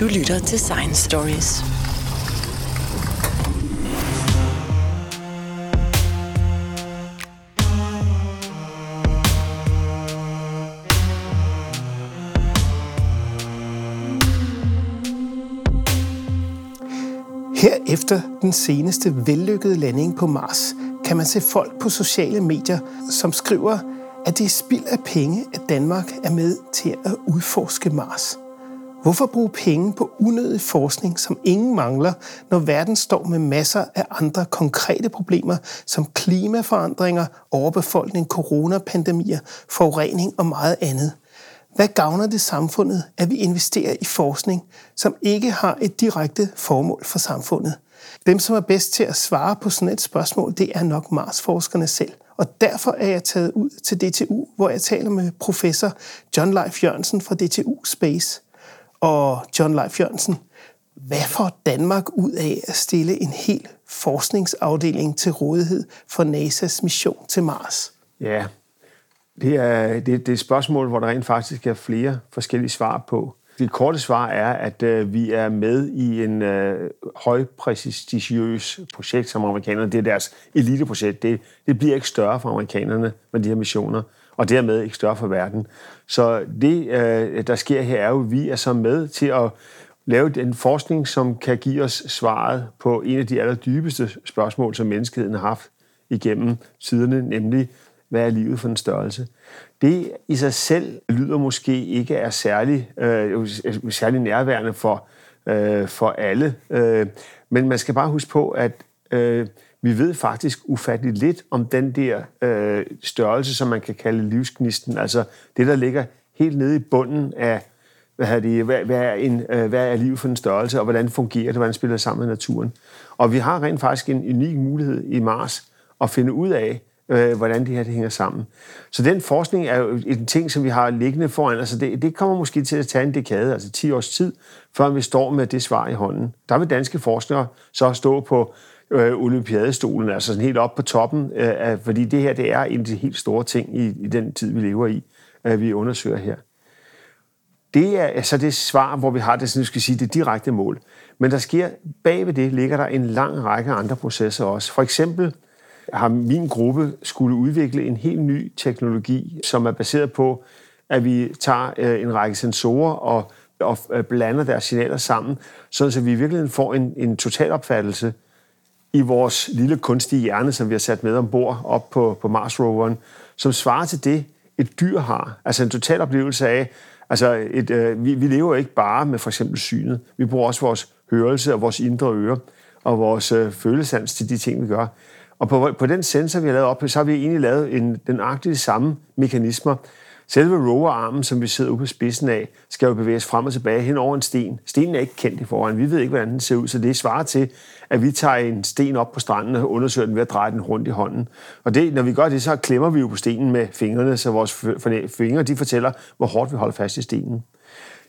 Du lytter til Science Stories. Her efter den seneste vellykkede landing på Mars, kan man se folk på sociale medier, som skriver, at det er spild af penge, at Danmark er med til at udforske Mars. Hvorfor bruge penge på unødig forskning, som ingen mangler, når verden står med masser af andre konkrete problemer, som klimaforandringer, overbefolkning, coronapandemier, forurening og meget andet? Hvad gavner det samfundet, at vi investerer i forskning, som ikke har et direkte formål for samfundet? Dem, som er bedst til at svare på sådan et spørgsmål, det er nok Mars-forskerne selv. Og derfor er jeg taget ud til DTU, hvor jeg taler med professor John Leif Jørgensen fra DTU Space. Og John Leif Jørgensen, hvad får Danmark ud af at stille en hel forskningsafdeling til rådighed for NASA's mission til Mars? Ja, det er, det, det er et spørgsmål, hvor der rent faktisk er flere forskellige svar på. Det korte svar er, at øh, vi er med i en øh, højprestigiøs projekt som amerikanerne. Det er deres eliteprojekt. Det, det bliver ikke større for amerikanerne med de her missioner, og dermed ikke større for verden. Så det, øh, der sker her, er jo, at vi er så med til at lave den forskning, som kan give os svaret på en af de allerdybeste spørgsmål, som menneskeheden har haft igennem tiderne, nemlig hvad er livet for en størrelse? Det i sig selv lyder måske ikke er særlig, øh, særlig nærværende for, øh, for alle, øh, men man skal bare huske på, at øh, vi ved faktisk ufatteligt lidt om den der øh, størrelse, som man kan kalde livsgnisten, altså det, der ligger helt nede i bunden af, hvad, er det, hvad, hvad, er en, øh, hvad er liv for en størrelse, og hvordan fungerer det, hvordan spiller det sammen med naturen. Og vi har rent faktisk en unik mulighed i Mars at finde ud af, øh, hvordan det her det hænger sammen. Så den forskning er jo en ting, som vi har liggende foran. Altså det, det kommer måske til at tage en dekade, altså 10 års tid, før vi står med det svar i hånden. Der vil danske forskere så stå på øh, olympiadestolen, altså sådan helt op på toppen, øh, fordi det her det er en af de helt store ting i, i den tid, vi lever i, øh, vi undersøger her. Det er altså det svar, hvor vi har det, sådan, skal sige, det direkte mål. Men der sker, bagved det ligger der en lang række andre processer også. For eksempel har min gruppe skulle udvikle en helt ny teknologi, som er baseret på, at vi tager øh, en række sensorer og, og øh, blander deres signaler sammen, så vi i virkeligheden får en, en total opfattelse i vores lille kunstige hjerne, som vi har sat med ombord op på, på Mars-roveren, som svarer til det, et dyr har. Altså en total oplevelse af, altså et, øh, vi, vi lever ikke bare med for eksempel synet, vi bruger også vores hørelse og vores indre øre og vores øh, følesans til de ting, vi gør. Og på, på den sensor, vi har lavet op, så har vi egentlig lavet en, den agtige samme mekanismer. Selve roverarmen, som vi sidder ude på spidsen af, skal jo bevæges frem og tilbage hen over en sten. Stenen er ikke kendt i forvejen. Vi ved ikke, hvordan den ser ud, så det svarer til, at vi tager en sten op på stranden og undersøger den ved at dreje den rundt i hånden. Og det, når vi gør det, så klemmer vi jo på stenen med fingrene, så vores fingre de fortæller, hvor hårdt vi holder fast i stenen.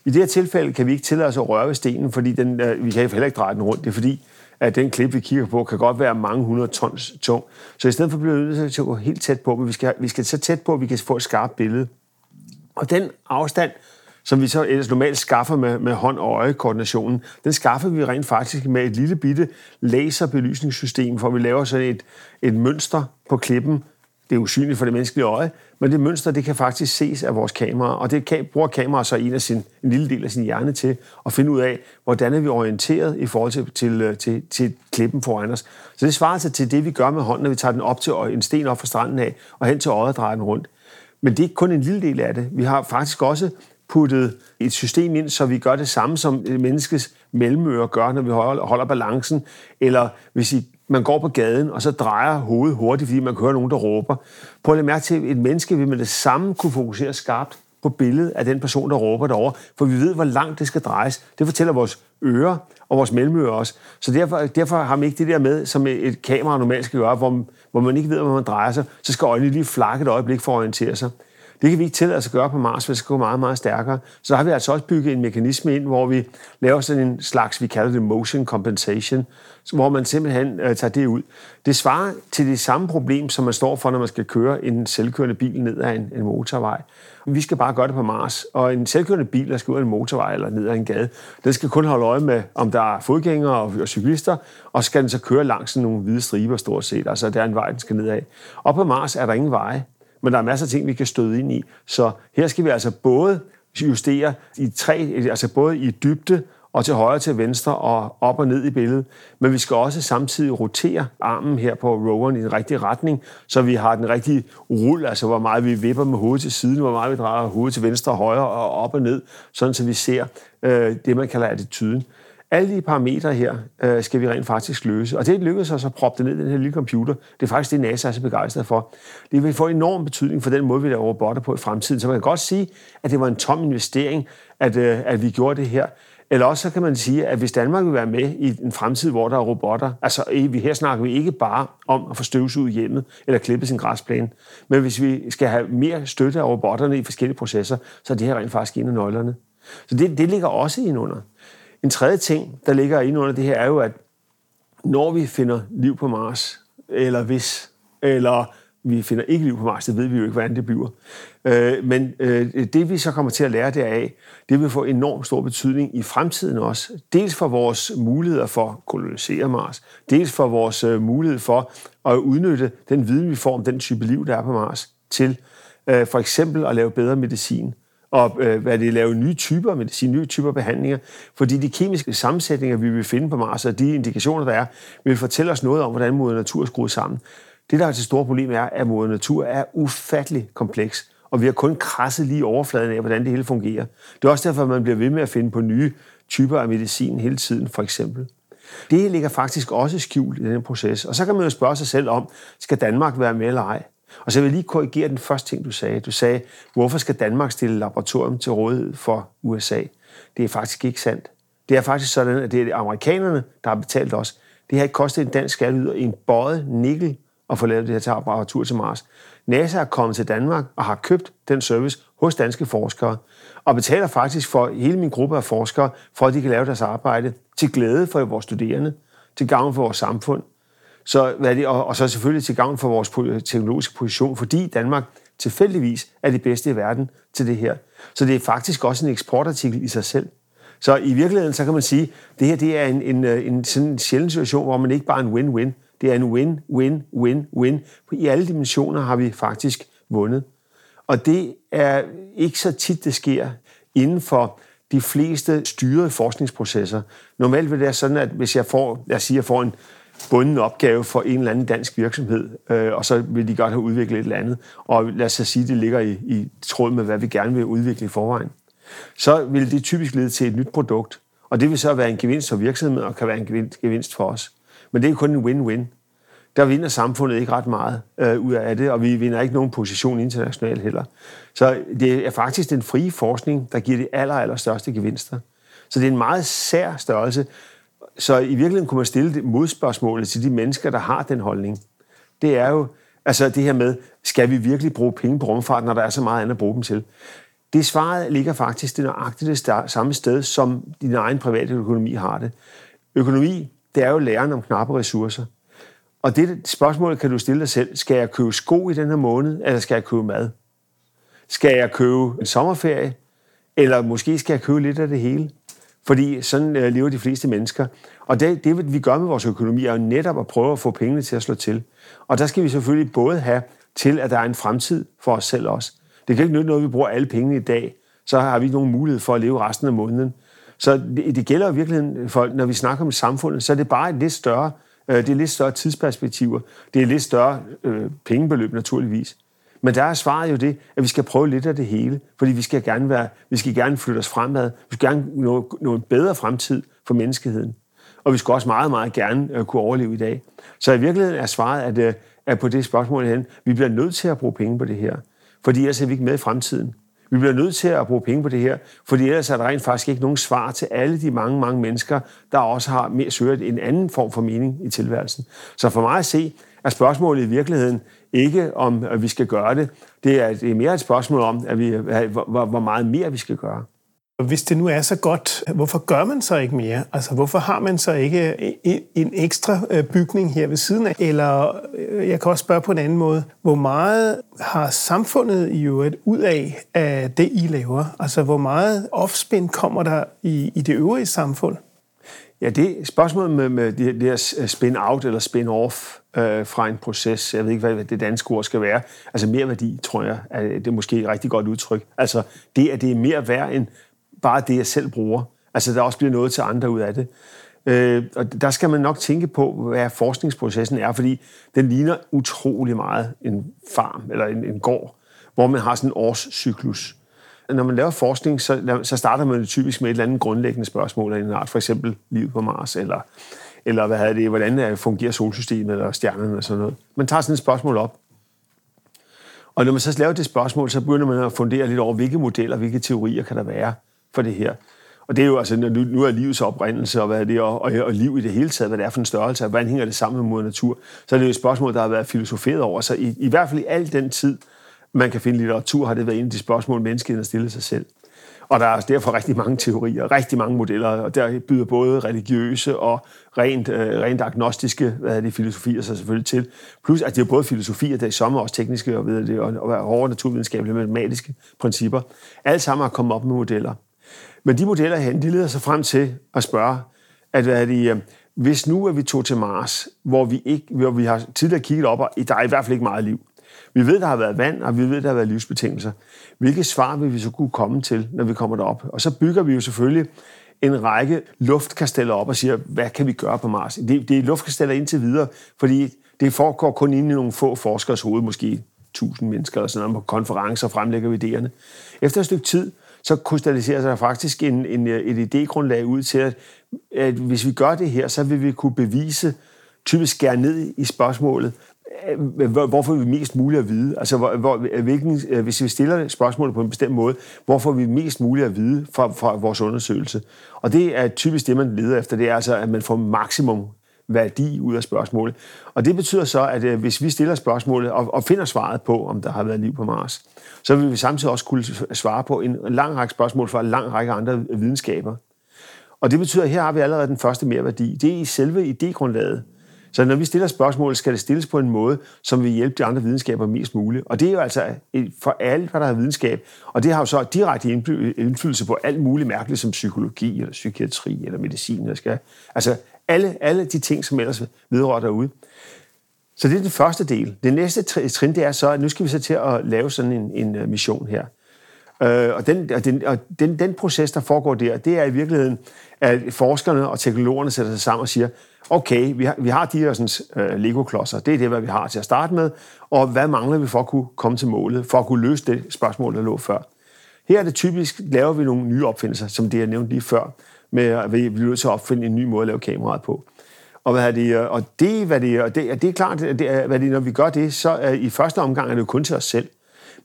I det her tilfælde kan vi ikke tillade os at røre ved stenen, fordi den, øh, vi kan heller ikke dreje den rundt. Det er fordi, at den klip, vi kigger på, kan godt være mange hundrede tons tung. Så i stedet for bliver vi nødt til at gå helt tæt på, men vi skal, vi skal så tæt på, at vi kan få et skarpt billede. Og den afstand, som vi så ellers normalt skaffer med, med hånd- og øjekoordinationen, den skaffer vi rent faktisk med et lille bitte laserbelysningssystem, hvor vi laver sådan et, et mønster på klippen, det er usynligt for det menneskelige øje, men det mønster, det kan faktisk ses af vores kamera, og det kan, bruger kameraet så en, af sin, en lille del af sin hjerne til at finde ud af, hvordan er vi orienteret i forhold til, til, øh, til, til klippen foran os. Så det svarer sig til det, vi gør med hånden, når vi tager den op til en sten op fra stranden af, og hen til øjet og drejer den rundt. Men det er ikke kun en lille del af det. Vi har faktisk også puttet et system ind, så vi gør det samme, som menneskets mellemøre gør, når vi holder balancen, eller hvis I man går på gaden, og så drejer hovedet hurtigt, fordi man kan høre nogen, der råber. Prøv at lade mærke til, at et menneske vil med det samme kunne fokusere skarpt på billedet af den person, der råber derovre, for vi ved, hvor langt det skal drejes. Det fortæller vores ører og vores mellemører også. Så derfor, derfor har man ikke det der med, som et kamera normalt skal gøre, hvor, hvor man ikke ved, hvor man drejer sig, så skal øjnene lige flakke et øjeblik for at orientere sig. Det kan vi ikke tillade os at gøre på Mars, hvis det skal gå meget, meget stærkere. Så der har vi altså også bygget en mekanisme ind, hvor vi laver sådan en slags, vi kalder det motion compensation, hvor man simpelthen øh, tager det ud. Det svarer til det samme problem, som man står for, når man skal køre en selvkørende bil ned ad en, en motorvej. Vi skal bare gøre det på Mars. Og en selvkørende bil, der skal ud af en motorvej eller ned ad en gade, den skal kun holde øje med, om der er fodgængere og, og cyklister, og skal den så køre langs nogle hvide striber stort set. Altså, der er en vej, den skal ned af. Og på Mars er der ingen veje, men der er masser af ting, vi kan støde ind i. Så her skal vi altså både justere i tre, altså både i dybde og til højre til venstre og op og ned i billedet. Men vi skal også samtidig rotere armen her på roveren i den rigtige retning, så vi har den rigtige rull, altså hvor meget vi vipper med hovedet til siden, hvor meget vi drejer hovedet til venstre og højre og op og ned, sådan så vi ser øh, det, man kalder attituden. Alle de parametre her øh, skal vi rent faktisk løse. Og det lykkedes os at proppe det ned i den her lille computer. Det er faktisk det, NASA er så begejstret for. Det vil få enorm betydning for den måde, vi laver robotter på i fremtiden. Så man kan godt sige, at det var en tom investering, at, øh, at vi gjorde det her. Eller også så kan man sige, at hvis Danmark vil være med i en fremtid, hvor der er robotter, altså øh, her snakker vi ikke bare om at få støvsuget hjemmet eller klippe sin græsplæne, men hvis vi skal have mere støtte af robotterne i forskellige processer, så er det her rent faktisk en af nøglerne. Så det, det ligger også ind under. En tredje ting, der ligger ind under det her, er jo, at når vi finder liv på Mars, eller hvis, eller vi finder ikke liv på Mars, det ved vi jo ikke, hvordan det bliver. Øh, men øh, det vi så kommer til at lære deraf, det vil få enormt stor betydning i fremtiden også. Dels for vores muligheder for at kolonisere Mars, dels for vores øh, mulighed for at udnytte den viden, vi får om den type liv, der er på Mars, til øh, for eksempel at lave bedre medicin og øh, hvad det lave nye typer medicin, nye typer behandlinger, fordi de kemiske sammensætninger, vi vil finde på Mars, og de indikationer, der er, vil fortælle os noget om, hvordan moder natur er skruet sammen. Det, der er det store problem, er, at moder natur er ufattelig kompleks, og vi har kun krasset lige overfladen af, hvordan det hele fungerer. Det er også derfor, at man bliver ved med at finde på nye typer af medicin hele tiden, for eksempel. Det ligger faktisk også skjult i den proces. Og så kan man jo spørge sig selv om, skal Danmark være med eller ej? Og så vil jeg lige korrigere den første ting, du sagde. Du sagde, hvorfor skal Danmark stille laboratorium til rådighed for USA? Det er faktisk ikke sandt. Det er faktisk sådan, at det er amerikanerne, der har betalt os. Det har ikke kostet en dansk skatteyder en bøjet nikkel at få lavet det her til apparatur til Mars. NASA er kommet til Danmark og har købt den service hos danske forskere, og betaler faktisk for hele min gruppe af forskere, for at de kan lave deres arbejde til glæde for vores studerende, til gavn for vores samfund, så, hvad det, og, og så selvfølgelig til gavn for vores teknologiske position, fordi Danmark tilfældigvis er det bedste i verden til det her. Så det er faktisk også en eksportartikel i sig selv. Så i virkeligheden, så kan man sige, at det her det er en, en, øh, en, sådan en sjælden situation, hvor man ikke bare er en win-win, det er en win, win, win, win. I alle dimensioner har vi faktisk vundet. Og det er ikke så tit, det sker inden for de fleste styrede forskningsprocesser. Normalt vil det være sådan, at hvis jeg får, lad os sige, jeg får en bunden opgave for en eller anden dansk virksomhed, øh, og så vil de godt have udviklet et eller andet, og lad os sige, at det ligger i, i tråd med, hvad vi gerne vil udvikle i forvejen, så vil det typisk lede til et nyt produkt, og det vil så være en gevinst for virksomheden, og kan være en gevinst for os. Men det er kun en win-win. Der vinder samfundet ikke ret meget øh, ud af det, og vi vinder ikke nogen position internationalt heller. Så det er faktisk den frie forskning, der giver de aller, aller største gevinster. Så det er en meget sær størrelse. Så i virkeligheden kunne man stille det modspørgsmålet til de mennesker, der har den holdning. Det er jo altså det her med, skal vi virkelig bruge penge på rumfart, når der er så meget andet at bruge dem til? Det svaret ligger faktisk det nøjagtigt det samme sted, som din egen private økonomi har det. Økonomi, det er jo læren om knappe ressourcer. Og det spørgsmål kan du stille dig selv. Skal jeg købe sko i den her måned, eller skal jeg købe mad? Skal jeg købe en sommerferie, eller måske skal jeg købe lidt af det hele? Fordi sådan øh, lever de fleste mennesker. Og det, det, vi gør med vores økonomi, er jo netop at prøve at få pengene til at slå til. Og der skal vi selvfølgelig både have til, at der er en fremtid for os selv også. Det kan ikke nytte noget, at vi bruger alle pengene i dag. Så har vi ikke nogen mulighed for at leve resten af måneden. Så det, det gælder i virkeligheden, for når vi snakker om samfundet, så er det bare et lidt større, øh, det er lidt større tidsperspektiver. Det er lidt større øh, pengebeløb naturligvis. Men der er svaret jo det, at vi skal prøve lidt af det hele, fordi vi skal gerne, være, vi skal gerne flytte os fremad. Vi skal gerne nå, nå en bedre fremtid for menneskeheden. Og vi skal også meget, meget gerne øh, kunne overleve i dag. Så i virkeligheden er svaret, at, øh, at på det spørgsmål hen, vi bliver nødt til at bruge penge på det her, fordi ellers er vi ikke med i fremtiden. Vi bliver nødt til at bruge penge på det her, fordi ellers er der rent faktisk ikke nogen svar til alle de mange, mange mennesker, der også har mere søgt en anden form for mening i tilværelsen. Så for mig at se, er spørgsmålet i virkeligheden ikke, om at vi skal gøre det. Det er, det er mere et spørgsmål om, at vi, hvor, hvor meget mere vi skal gøre. Hvis det nu er så godt, hvorfor gør man så ikke mere? Altså, hvorfor har man så ikke en ekstra øh, bygning her ved siden af? Eller øh, jeg kan også spørge på en anden måde. Hvor meget har samfundet i øvrigt ud af, af det, I laver? Altså, hvor meget offspin kommer der i, i det øvrige samfund? Ja, det spørgsmålet med, med det, det her spin-out eller spin-off øh, fra en proces, jeg ved ikke, hvad det danske ord skal være, altså mere værdi, tror jeg, er det er måske et rigtig godt udtryk. Altså det, at det er mere værd end bare det, jeg selv bruger. Altså der også bliver noget til andre ud af det. Øh, og der skal man nok tænke på, hvad forskningsprocessen er, fordi den ligner utrolig meget en farm eller en, en gård, hvor man har sådan en årscyklus når man laver forskning, så, så starter man typisk med et eller andet grundlæggende spørgsmål af en art, for eksempel liv på Mars, eller, eller hvad havde det, hvordan øh, fungerer solsystemet, eller stjernerne og sådan noget. Man tager sådan et spørgsmål op. Og når man så laver det spørgsmål, så begynder man at fundere lidt over, hvilke modeller, hvilke teorier kan der være for det her. Og det er jo altså, nu, nu er livets oprindelse, og, hvad er det, og, og, og liv i det hele taget, hvad det er for en størrelse, og hvordan hænger det sammen med mod natur. Så er det jo et spørgsmål, der har været filosoferet over. Så i, i hvert fald i al den tid, man kan finde litteratur, har det været en af de spørgsmål, menneskeheden har stillet sig selv. Og der er altså derfor rigtig mange teorier, rigtig mange modeller, og der byder både religiøse og rent, øh, rent agnostiske hvad er det, filosofier sig selvfølgelig til. Plus, at det er både filosofier, der i sommer også tekniske og, ved det, og, og hårde naturvidenskabelige matematiske principper. Alle sammen har kommet op med modeller. Men de modeller her, de leder sig frem til at spørge, at hvad er det, øh, hvis nu at vi tog til Mars, hvor vi, ikke, hvor vi har tidligere kigget op, og der er i hvert fald ikke meget liv, vi ved, der har været vand, og vi ved, der har været livsbetingelser. Hvilke svar vil vi så kunne komme til, når vi kommer derop? Og så bygger vi jo selvfølgelig en række luftkasteller op og siger, hvad kan vi gøre på Mars? Det, det er luftkasteller indtil videre, fordi det foregår kun inde i nogle få forskers hoved, måske 1000 mennesker eller sådan noget, på konferencer fremlægger vi idéerne. Efter et stykke tid, så krystalliserer sig faktisk en, en, et idégrundlag ud til, at, at hvis vi gør det her, så vil vi kunne bevise, typisk skære ned i spørgsmålet, Øh, hvorfor vi mest muligt at vide? Altså, hvor, hvor, hvilken, øh, hvis vi stiller spørgsmålet på en bestemt måde, hvorfor vi mest muligt at vide fra, fra vores undersøgelse? Og det er typisk det, man leder efter. Det er altså, at man får maksimum værdi ud af spørgsmålet. Og det betyder så, at øh, hvis vi stiller spørgsmålet og, og finder svaret på, om der har været liv på Mars, så vil vi samtidig også kunne svare på en lang række spørgsmål fra en lang række andre videnskaber. Og det betyder, at her har vi allerede den første mere værdi. Det er i selve idégrundlaget. Så når vi stiller spørgsmål, skal det stilles på en måde, som vil hjælpe de andre videnskaber mest muligt. Og det er jo altså for alle, hvad der er videnskab. Og det har jo så direkte indflydelse på alt muligt mærkeligt, som psykologi, eller psykiatri, eller medicin. Eller skal. Altså alle, alle de ting, som ellers vedrører derude. Så det er den første del. Det næste trin, det er så, at nu skal vi så til at lave sådan en, en øh, mission her. Øh, og den, og, den, og den, den proces, der foregår der, det er i virkeligheden, at forskerne og teknologerne sætter sig sammen og siger, okay, vi har, vi har de her sådan, uh, Lego-klodser, det er det, hvad vi har til at starte med, og hvad mangler vi for at kunne komme til målet, for at kunne løse det spørgsmål, der lå før. Her er det typisk, laver vi nogle nye opfindelser, som det jeg nævnte lige før, med at vi bliver nødt til at opfinde en ny måde at lave kameraet på. Og, hvad er det, øh, og det, hvad det, og det, det er klart, at det, hvad det, når vi gør det, så er, i første omgang er det jo kun til os selv.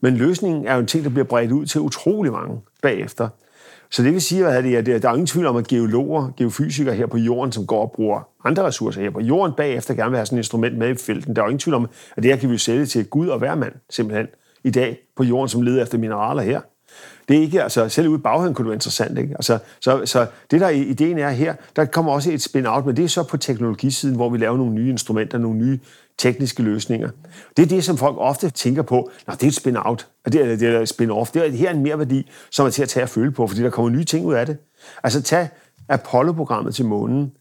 Men løsningen er jo en ting, der bliver bredt ud til utrolig mange bagefter. Så det vil sige, at der er ingen tvivl om, at geologer, geofysikere her på jorden, som går og bruger andre ressourcer her på jorden, bagefter gerne vil have sådan et instrument med i felten. Der er ingen tvivl om, at det her kan vi sælge til Gud og hver mand, simpelthen, i dag på jorden, som leder efter mineraler her. Det er ikke, altså selv ude i baghaven kunne det være interessant, ikke? Altså, så, så det der ideen er her, der kommer også et spin-out, men det er så på teknologisiden, hvor vi laver nogle nye instrumenter, nogle nye tekniske løsninger. Det er det, som folk ofte tænker på, Nå, det er et spin-out, det er, det er spin-off. Det er her en mere værdi, som er til at tage og føle på, fordi der kommer nye ting ud af det. Altså tag Apollo-programmet til månen,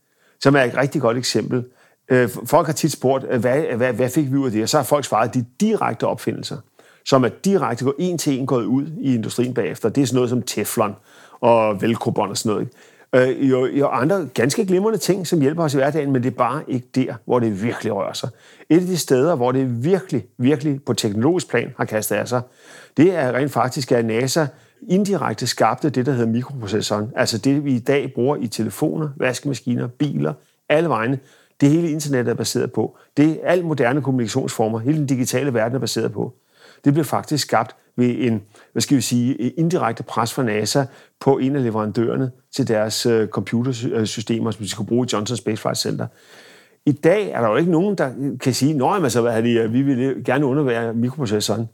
som er et rigtig godt eksempel. Øh, folk har tit spurgt, øh, hvad, hvad, hvad fik vi ud af det? Og så har folk svaret, at de direkte opfindelser, som er direkte gået en til en gået ud i industrien bagefter. Det er sådan noget som Teflon og velcro og sådan noget. Ikke? Øh, jo, jo andre ganske glimrende ting, som hjælper os i hverdagen, men det er bare ikke der, hvor det virkelig rører sig. Et af de steder, hvor det virkelig, virkelig på teknologisk plan har kastet af sig, det er rent faktisk, at NASA indirekte skabte det, der hedder mikroprocessoren. Altså det, vi i dag bruger i telefoner, vaskemaskiner, biler, alle vegne. Det hele internettet er baseret på. Det er alt moderne kommunikationsformer, hele den digitale verden er baseret på. Det blev faktisk skabt ved en, hvad skal vi sige, indirekte pres fra NASA på en af leverandørerne til deres øh, computersystemer, som de skulle bruge i Johnson Space Flight Center. I dag er der jo ikke nogen, der kan sige, nej, men så hvad det, øh, vi vil gerne undervære mikroprocessoren.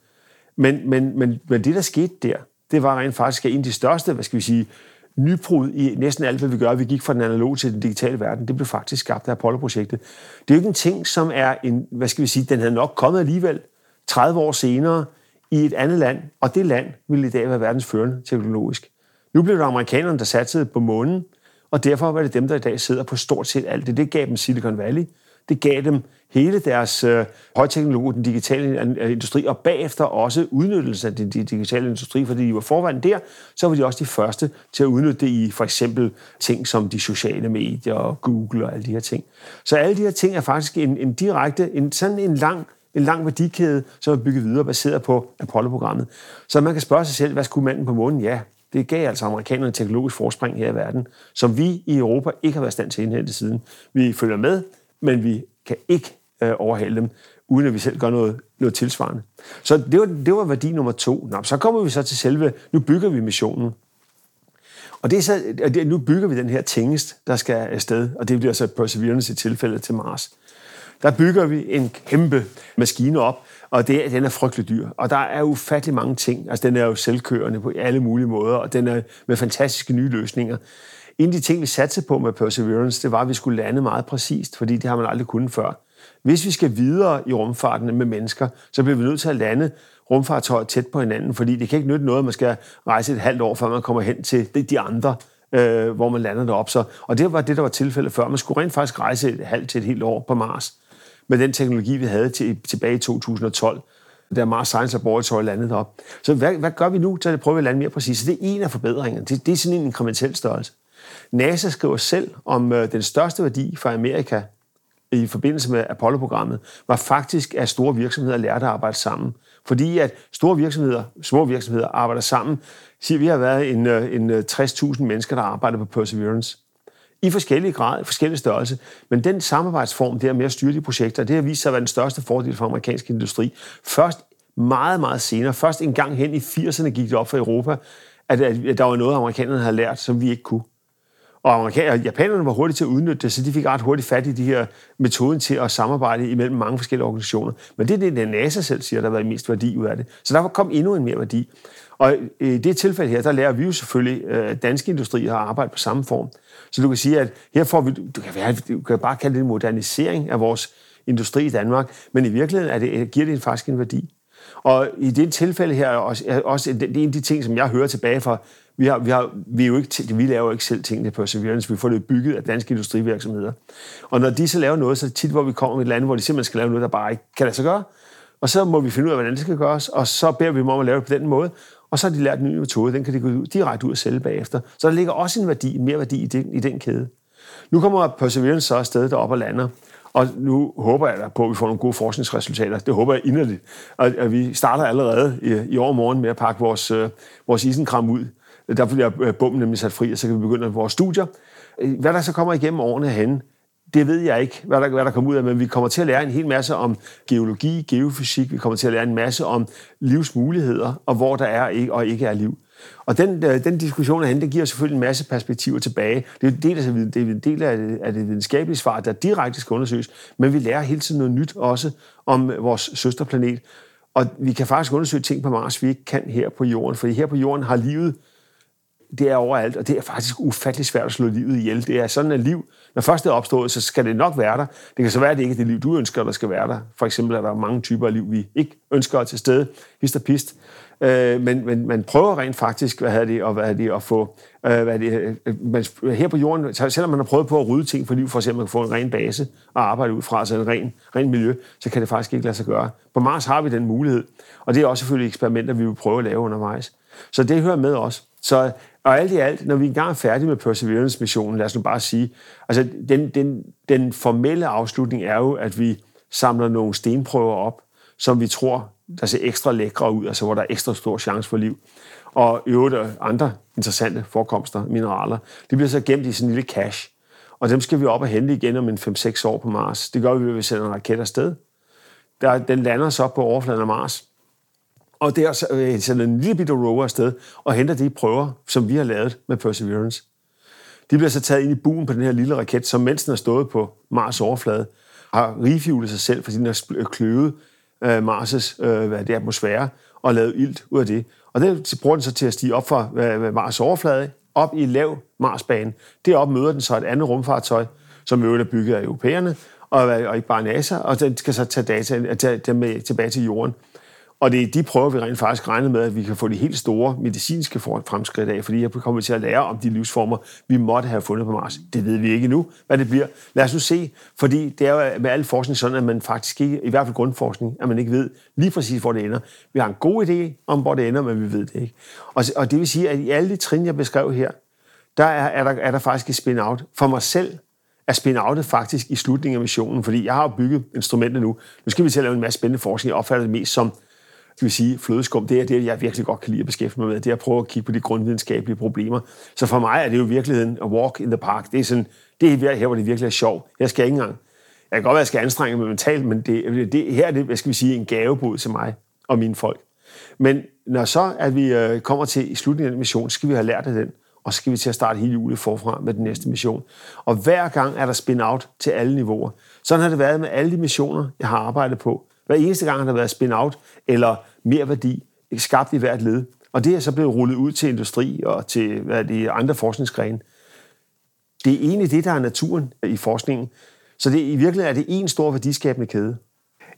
Men, men, men, men det, der skete der, det var rent faktisk en af de største, hvad skal vi sige, nybrud i næsten alt, hvad vi gør. Vi gik fra den analoge til den digitale verden. Det blev faktisk skabt af Apollo-projektet. Det er jo ikke en ting, som er en, hvad skal vi sige, den havde nok kommet alligevel 30 år senere i et andet land, og det land ville i dag være verdens førende teknologisk. Nu blev det amerikanerne, der satsede på månen, og derfor var det dem, der i dag sidder på stort set alt det. Det gav dem Silicon Valley. Det gav dem hele deres øh, højteknologi, den digitale øh, industri, og bagefter også udnyttelse af den digitale industri, fordi de var forvejen der, så var de også de første til at udnytte det i for eksempel ting som de sociale medier og Google og alle de her ting. Så alle de her ting er faktisk en, en direkte, en, sådan en lang en lang værdikæde, som er bygget videre baseret på Apollo-programmet. Så man kan spørge sig selv, hvad skulle manden på månen? Ja, det gav altså amerikanerne en teknologisk forspring her i verden, som vi i Europa ikke har været stand til at indhente siden. Vi følger med, men vi kan ikke øh, overhale dem, uden at vi selv gør noget, noget tilsvarende. Så det var, det var værdi nummer to. Nå, så kommer vi så til selve, nu bygger vi missionen. Og det er så, det, nu bygger vi den her tingest, der skal afsted, og det bliver så Perseverance i tilfælde til Mars. Der bygger vi en kæmpe maskine op, og det, den er frygtelig dyr. Og der er ufattelig mange ting. Altså, den er jo selvkørende på alle mulige måder, og den er med fantastiske nye løsninger. En af de ting, vi satte på med Perseverance, det var, at vi skulle lande meget præcist, fordi det har man aldrig kunnet før. Hvis vi skal videre i rumfarten med mennesker, så bliver vi nødt til at lande rumfartøjer tæt på hinanden, fordi det kan ikke nytte noget, at man skal rejse et halvt år, før man kommer hen til de andre, øh, hvor man lander derop. Så, og det var det, der var tilfældet før. Man skulle rent faktisk rejse et halvt til et helt år på Mars med den teknologi, vi havde til, tilbage i 2012, da Mars Science Laboratory landede op. Så hvad, hvad gør vi nu til at prøve at lande mere præcist? Så det er en af forbedringerne. Det, det er sådan en inkrementel størrelse. NASA skriver selv om øh, den største værdi for Amerika i forbindelse med Apollo-programmet, var faktisk, at store virksomheder lærte at arbejde sammen. Fordi at store virksomheder, små virksomheder arbejder sammen, siger vi har været en, øh, en øh, 60.000 mennesker, der arbejder på Perseverance i forskellige grad, forskellige størrelse. Men den samarbejdsform der med at styre de projekter, det har vist sig at være den største fordel for amerikansk industri. Først meget, meget senere, først en gang hen i 80'erne gik det op for Europa, at, at der var noget, amerikanerne havde lært, som vi ikke kunne. Og amerikanerne, japanerne var hurtige til at udnytte det, så de fik ret hurtigt fat i de her metoden til at samarbejde imellem mange forskellige organisationer. Men det er det, det NASA selv siger, der har været mest værdi ud af det. Så der kom endnu en mere værdi. Og øh, i det tilfælde her, der lærer vi jo selvfølgelig øh, danske industrier at arbejde på samme form. Så du kan sige, at her får vi, du kan, være, du kan bare kalde det en modernisering af vores industri i Danmark, men i virkeligheden er det, giver det faktisk en værdi. Og i det tilfælde her er også, også det er en af de ting, som jeg hører tilbage fra, vi, har, vi, har, vi, er jo ikke, vi laver jo ikke selv tingene på Perseverance, vi får det bygget af danske industrivirksomheder. Og når de så laver noget, så er det tit, hvor vi kommer med et land, hvor de simpelthen skal lave noget, der bare ikke kan lade sig gøre. Og så må vi finde ud af, hvordan det skal gøres, og så beder vi dem om at lave det på den måde. Og så har de lært en ny metode, den kan de gå direkte ud og sælge bagefter. Så der ligger også en værdi, en mere værdi i den, i den kæde. Nu kommer Perseverance så afsted deroppe og lander, og nu håber jeg på, at vi får nogle gode forskningsresultater. Det håber jeg inderligt. Og at vi starter allerede i, i år morgen med at pakke vores, øh, vores isenkram ud. Der bliver øh, bomben nemlig sat fri, og så kan vi begynde vores studier. Hvad der så kommer igennem årene hen, det ved jeg ikke, hvad der, hvad der kommer ud af, men vi kommer til at lære en hel masse om geologi, geofysik, vi kommer til at lære en masse om livsmuligheder, og hvor der er og ikke er liv. Og den, øh, den diskussion herinde, det giver selvfølgelig en masse perspektiver tilbage. Det er en del af, det, er en del af, det, af det videnskabelige svar, der direkte skal undersøges, men vi lærer hele tiden noget nyt også om øh, vores søsterplanet. Og vi kan faktisk undersøge ting på Mars, vi ikke kan her på Jorden, for her på Jorden har livet det er overalt, og det er faktisk ufattelig svært at slå livet ihjel. Det er sådan, et liv, når først det er opstået, så skal det nok være der. Det kan så være, at det ikke er det liv, du ønsker, der skal være der. For eksempel er der mange typer af liv, vi ikke ønsker at til stede. Hist og pist. Øh, men, men man prøver rent faktisk, hvad det, og hvad det, at få, øh, hvad det, øh, man, her på jorden, selvom man har prøvet på at rydde ting for liv, for eksempel at få en ren base og arbejde ud fra, altså en ren, ren miljø, så kan det faktisk ikke lade sig gøre. På Mars har vi den mulighed, og det er også selvfølgelig eksperimenter, vi vil prøve at lave undervejs. Så det hører med os. Så og alt i alt, når vi engang er færdige med Perseverance-missionen, lad os nu bare sige, altså den, den, den formelle afslutning er jo, at vi samler nogle stenprøver op, som vi tror, der ser ekstra lækre ud, altså hvor der er ekstra stor chance for liv. Og i øvrigt andre interessante forekomster, mineraler, de bliver så gemt i sådan en lille cache. Og dem skal vi op og hente igen om en 5-6 år på Mars. Det gør vi ved at sende en raket afsted. Der, den lander så på overfladen af Mars. Og der øh, sender en lille bitte rover afsted og henter de prøver, som vi har lavet med Perseverance. De bliver så taget ind i buen på den her lille raket, som mens den har stået på Mars' overflade, har refjulet sig selv, fordi den har øh, kløvet øh, Mars' øh, hvad det er, atmosfære og lavet ilt ud af det. Og det bruger den så til at stige op fra øh, Mars' overflade, op i lav Marsbane. Deroppe møder den så et andet rumfartøj, som øvrigt er bygget af europæerne, og, og ikke bare NASA, og den skal så tage data tage, tage med tilbage til jorden. Og det er de prøver, vi rent faktisk regner med, at vi kan få de helt store medicinske fremskridt af, fordi jeg kommer til at lære om de livsformer, vi måtte have fundet på Mars. Det ved vi ikke nu, hvad det bliver. Lad os nu se, fordi det er jo med al forskning sådan, at man faktisk ikke, i hvert fald grundforskning, at man ikke ved lige præcis, hvor det ender. Vi har en god idé om, hvor det ender, men vi ved det ikke. Og, og det vil sige, at i alle de trin, jeg beskrev her, der er, er, der, er der faktisk et spin-out. For mig selv er spin-outet faktisk i slutningen af missionen, fordi jeg har bygget instrumenter nu. Nu skal vi til at lave en masse spændende forskning. Jeg opfatter det mest som skal vi sige, flødeskum, det er det, jeg virkelig godt kan lide at beskæftige mig med. Det er at prøve at kigge på de grundvidenskabelige problemer. Så for mig er det jo i virkeligheden a walk in the park. Det er, sådan, det er her, hvor det virkelig er sjovt. Jeg skal ikke engang... Jeg kan godt være, at jeg skal anstrenge mig mentalt, men det, det, her er det, hvad skal vi sige, en gavebod til mig og mine folk. Men når så at vi øh, kommer til i slutningen af den mission, skal vi have lært af den, og så skal vi til at starte hele julet forfra med den næste mission. Og hver gang er der spin-out til alle niveauer. Sådan har det været med alle de missioner, jeg har arbejdet på. Hver eneste gang har der været spin-out eller mere værdi skabt i hvert led. Og det er så blevet rullet ud til industri og til hvad det, andre forskningsgrene. Det er egentlig det, der er naturen i forskningen. Så det, i virkeligheden er det en stor værdiskabende kæde.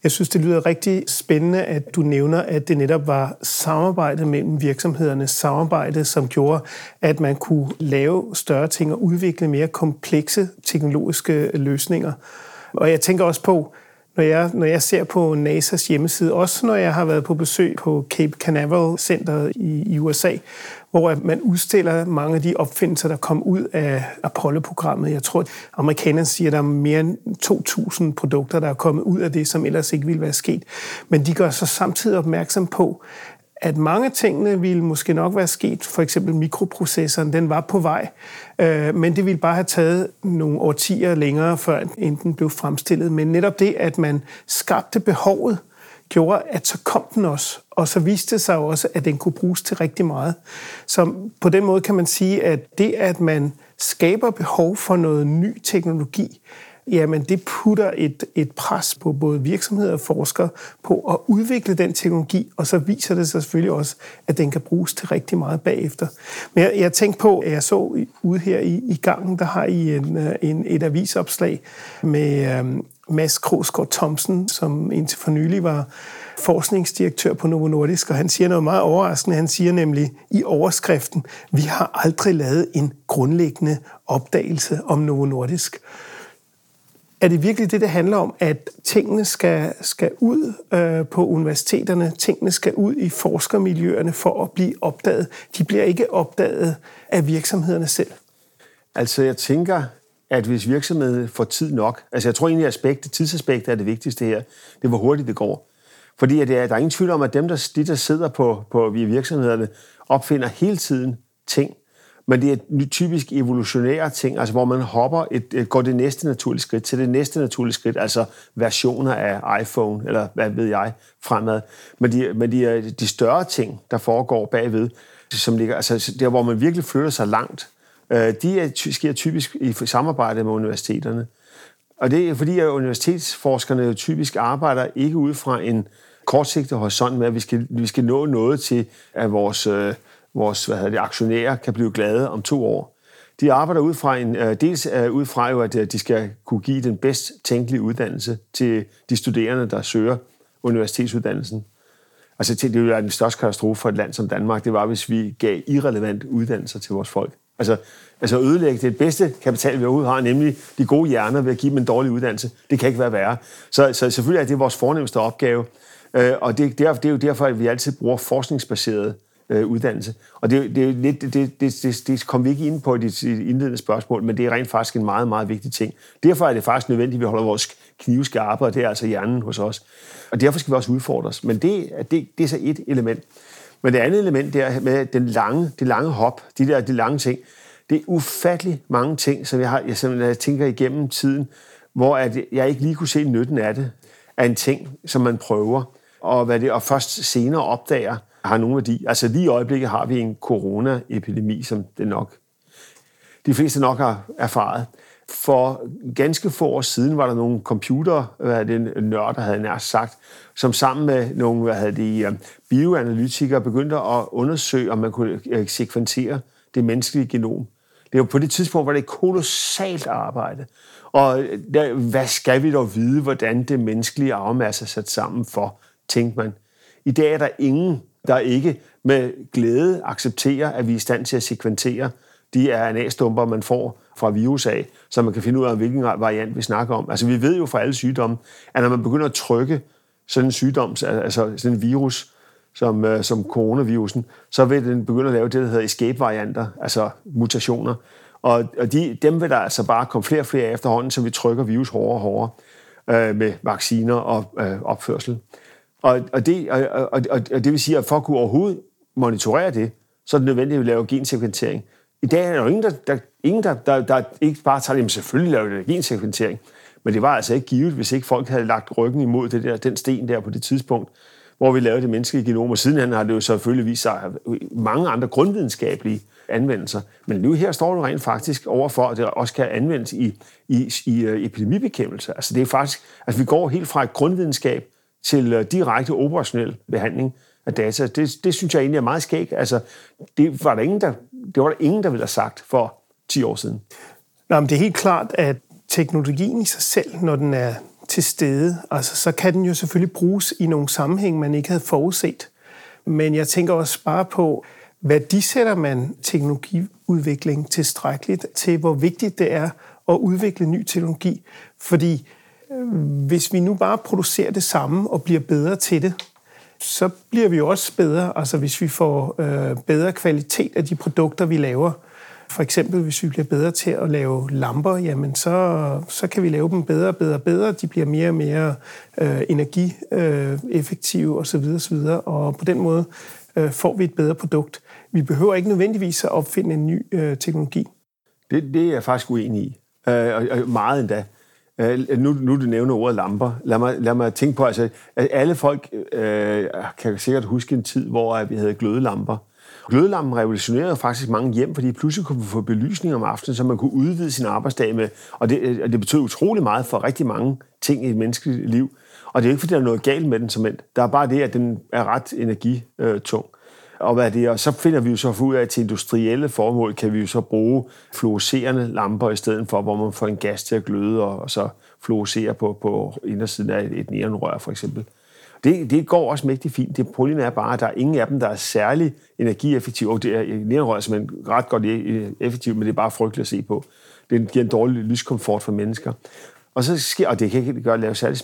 Jeg synes, det lyder rigtig spændende, at du nævner, at det netop var samarbejdet mellem virksomhederne, samarbejde, som gjorde, at man kunne lave større ting og udvikle mere komplekse teknologiske løsninger. Og jeg tænker også på, når jeg, når jeg ser på NASA's hjemmeside, også når jeg har været på besøg på Cape Canaveral Center i, i USA, hvor man udstiller mange af de opfindelser, der kom ud af Apollo-programmet. Jeg tror, at amerikanerne siger, at der er mere end 2.000 produkter, der er kommet ud af det, som ellers ikke ville være sket. Men de gør så samtidig opmærksom på, at mange af tingene ville måske nok være sket. For eksempel mikroprocessoren, den var på vej, øh, men det ville bare have taget nogle årtier længere, før end den blev fremstillet. Men netop det, at man skabte behovet, gjorde, at så kom den også. Og så viste det sig også, at den kunne bruges til rigtig meget. Så på den måde kan man sige, at det, at man skaber behov for noget ny teknologi, jamen det putter et, et pres på både virksomheder og forskere på at udvikle den teknologi, og så viser det sig selvfølgelig også, at den kan bruges til rigtig meget bagefter. Men jeg, jeg tænkte på, at jeg så ude her i, i gangen, der har I en, øh, en, et avisopslag med øhm, Mads Krogsgaard Thomsen, som indtil for nylig var forskningsdirektør på Novo Nordisk, og han siger noget meget overraskende. Han siger nemlig i overskriften, vi har aldrig lavet en grundlæggende opdagelse om Novo Nordisk er det virkelig det, det handler om, at tingene skal, skal ud øh, på universiteterne, tingene skal ud i forskermiljøerne for at blive opdaget. De bliver ikke opdaget af virksomhederne selv. Altså, jeg tænker, at hvis virksomheden får tid nok, altså jeg tror egentlig, at tidsaspektet er det vigtigste her, det er, hvor hurtigt det går. Fordi at det er, der er ingen tvivl om, at dem, der, de, der sidder på, på virksomhederne, opfinder hele tiden ting, men det er typisk evolutionære ting, altså hvor man hopper et, et, går det næste naturlige skridt til det næste naturlige skridt, altså versioner af iPhone, eller hvad ved jeg, fremad. Men de, men de, de større ting, der foregår bagved, som ligger, altså der, hvor man virkelig flytter sig langt, øh, de er, sker typisk i samarbejde med universiteterne. Og det er fordi, at universitetsforskerne typisk arbejder ikke ud fra en kortsigtet horisont med, at vi skal, vi skal nå noget til, at vores... Øh, vores hvad hedder det, aktionærer kan blive glade om to år. De arbejder ud fra en, øh, dels øh, ud fra jo, at øh, de skal kunne give den bedst tænkelige uddannelse til de studerende, der søger universitetsuddannelsen. Altså, det ville være den største katastrofe for et land som Danmark, det var, hvis vi gav irrelevant uddannelser til vores folk. Altså, altså ødelægge det bedste kapital, vi overhovedet har, nemlig de gode hjerner ved at give dem en dårlig uddannelse. Det kan ikke være værre. Så, så selvfølgelig er det vores fornemmeste opgave. Og det, det, er, det er jo derfor, at vi altid bruger forskningsbaseret øh, uddannelse. Og det, det, lidt, det, det, det, det kom vi ikke ind på i dit indledende spørgsmål, men det er rent faktisk en meget, meget vigtig ting. Derfor er det faktisk nødvendigt, at vi holder vores knive skarpe, og det er altså hjernen hos os. Og derfor skal vi også udfordres. Men det, det, det er så et element. Men det andet element, det er med den lange, det lange hop, de der de lange ting. Det er ufattelig mange ting, som jeg, har, jeg, som jeg tænker igennem tiden, hvor at jeg ikke lige kunne se nytten af det, af en ting, som man prøver, og, hvad det, og først senere opdager, har nogen værdi. Altså lige i øjeblikket har vi en coronaepidemi, som det nok de fleste nok har erfaret. for ganske få år siden var der nogle computer, hvad det, nørder havde nær sagt, som sammen med nogle hvad havde de, øh, bioanalytikere begyndte at undersøge, om man kunne øh, sekventere det menneskelige genom. Det var på det tidspunkt, hvor det et kolossalt arbejde. Og øh, der, hvad skal vi dog vide, hvordan det menneskelige arvemasse er sat sammen for, tænkte man. I dag er der ingen, der ikke med glæde accepterer, at vi er i stand til at sekventere de RNA-stumper, man får fra virus af, så man kan finde ud af, hvilken variant vi snakker om. Altså vi ved jo fra alle sygdomme, at når man begynder at trykke sådan en sygdom, altså sådan en virus, som, øh, som coronavirusen, så vil den begynde at lave det, der hedder escape-varianter, altså mutationer. Og, og de, dem vil der altså bare komme flere og flere efterhånden, så vi trykker virus hårdere og hårdere øh, med vacciner og øh, opførsel. Og, og, det, og, og, og det vil sige, at for at kunne overhovedet monitorere det, så er det nødvendigt at lave gensekventering. I dag er der jo ingen, der, der, ingen, der, der, der ikke bare tager det, selvfølgelig laver det gensekventering, men det var altså ikke givet, hvis ikke folk havde lagt ryggen imod det der, den sten der på det tidspunkt, hvor vi lavede det menneskelige genom. Og sidenhen har det jo selvfølgelig vist sig mange andre grundvidenskabelige anvendelser. Men nu her står du rent faktisk overfor, at det også kan anvendes i, i, i øh, epidemibekæmpelse. Altså det er faktisk, altså vi går helt fra et grundvidenskab til øh, direkte operationel behandling af data. Det, det synes jeg egentlig er meget skægt. Altså, det var der ingen, der, det var der ingen, der ville have sagt for 10 år siden. Nå, men det er helt klart, at teknologien i sig selv, når den er til stede, altså, så kan den jo selvfølgelig bruges i nogle sammenhæng, man ikke havde forudset. Men jeg tænker også bare på, værdisætter man teknologiudvikling tilstrækkeligt til, hvor vigtigt det er at udvikle ny teknologi. Fordi hvis vi nu bare producerer det samme og bliver bedre til det, så bliver vi også bedre, altså hvis vi får øh, bedre kvalitet af de produkter, vi laver. For eksempel, hvis vi bliver bedre til at lave lamper, jamen så, så kan vi lave dem bedre og bedre og bedre. De bliver mere og mere øh, energieffektive øh, osv. osv. Og på den måde øh, får vi et bedre produkt. Vi behøver ikke nødvendigvis at opfinde en ny øh, teknologi. Det, det er jeg faktisk uenig i. Øh, og, og meget endda. Øh, nu, nu du nævner ordet lamper. Lad mig, lad mig tænke på, altså, at alle folk øh, kan sikkert huske en tid, hvor øh, vi havde glødelamper. Glødelampen revolutionerede faktisk mange hjem, fordi pludselig kunne vi få belysning om aftenen, så man kunne udvide sin arbejdsdag med. Og det, og det betød utrolig meget for rigtig mange ting i et menneskeligt liv. Og det er ikke, fordi der er noget galt med den som end. Der er bare det, at den er ret energitung. Og, hvad det? og så finder vi jo så ud af, at til industrielle formål kan vi jo så bruge fluorescerende lamper i stedet for, hvor man får en gas til at gløde og, og så fluorescere på, på indersiden af et, et neonrør for eksempel. Det, det går også mægtig fint. Det problem er bare, at der er ingen af dem, der er særlig energieffektive. Og det er neonrør er simpelthen ret godt effektivt, men det er bare frygteligt at se på. Det giver en dårlig lyskomfort for mennesker. Og så sker, og det kan ikke gøre at lave særlig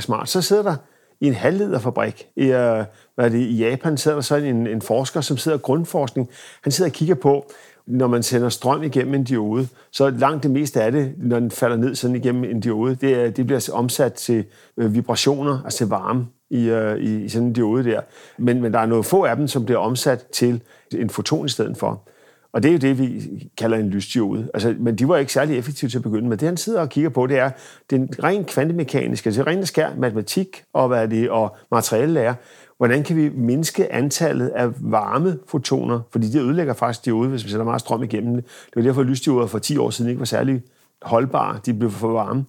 smart. Så sidder der i en halvlederfabrik. I, øh, hvad er det, I Japan sidder der så en, en forsker, som sidder grundforskning. Han sidder og kigger på, når man sender strøm igennem en diode, så langt det meste af det, når den falder ned sådan igennem en diode, det, er, det bliver omsat til øh, vibrationer, altså varme i, uh, i sådan en diode der. Men, men der er noget få af dem, som bliver omsat til en foton i stedet for. Og det er jo det, vi kalder en lysdiode. Altså, men de var ikke særlig effektive til at begynde med. Det, han sidder og kigger på, det er den rent kvantemekaniske, altså rent skær matematik og, hvad det, og materialelære. Hvordan kan vi mindske antallet af varme fotoner? Fordi det ødelægger faktisk diode, hvis vi sætter meget strøm igennem det. Det var derfor, at lysdioder for 10 år siden ikke var særlig holdbare. De blev for varme.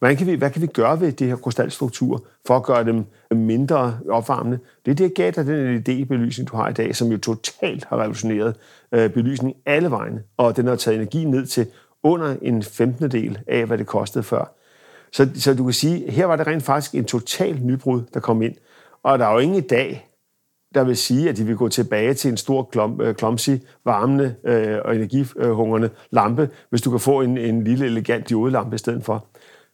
Hvordan kan vi, hvad kan vi gøre ved det her krystalstrukturer for at gøre dem mindre opvarmende? Det er det, gav dig den LED-belysning, du har i dag, som jo totalt har revolutioneret øh, belysning alle vegne, og den har taget energi ned til under en femtedel af, hvad det kostede før. Så, så du kan sige, her var det rent faktisk en total nybrud, der kom ind. Og der er jo ingen i dag, der vil sige, at de vil gå tilbage til en stor klom, øh, klomsig, varmende øh, og energihungrende lampe, hvis du kan få en, en lille, elegant diodelampe i stedet for.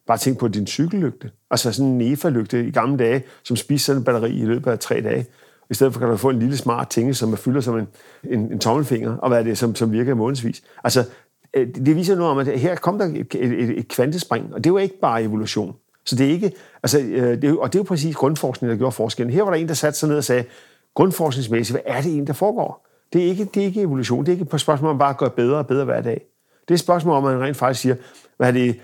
Bare tænk på din cykellygte. Altså sådan en NEFA-lygte i gamle dage, som spiser sådan en batteri i løbet af tre dage. I stedet for kan du få en lille smart ting, som er fylder som en, en, en tommelfinger, og hvad er det, som, som virker i månedsvis. Altså, øh, det viser noget om, at her kom der et, et, et kvantespring, og det var ikke bare evolution. Så det er ikke, altså, øh, det, og det er jo præcis grundforskning, der gjorde forskellen. Her var der en, der satte sig ned og sagde, grundforskningsmæssigt, hvad er det en, der foregår? Det er ikke, det er ikke evolution, det er ikke et spørgsmål om bare at gøre bedre og bedre hver dag. Det er et spørgsmål om, at man rent faktisk siger, hvad er det,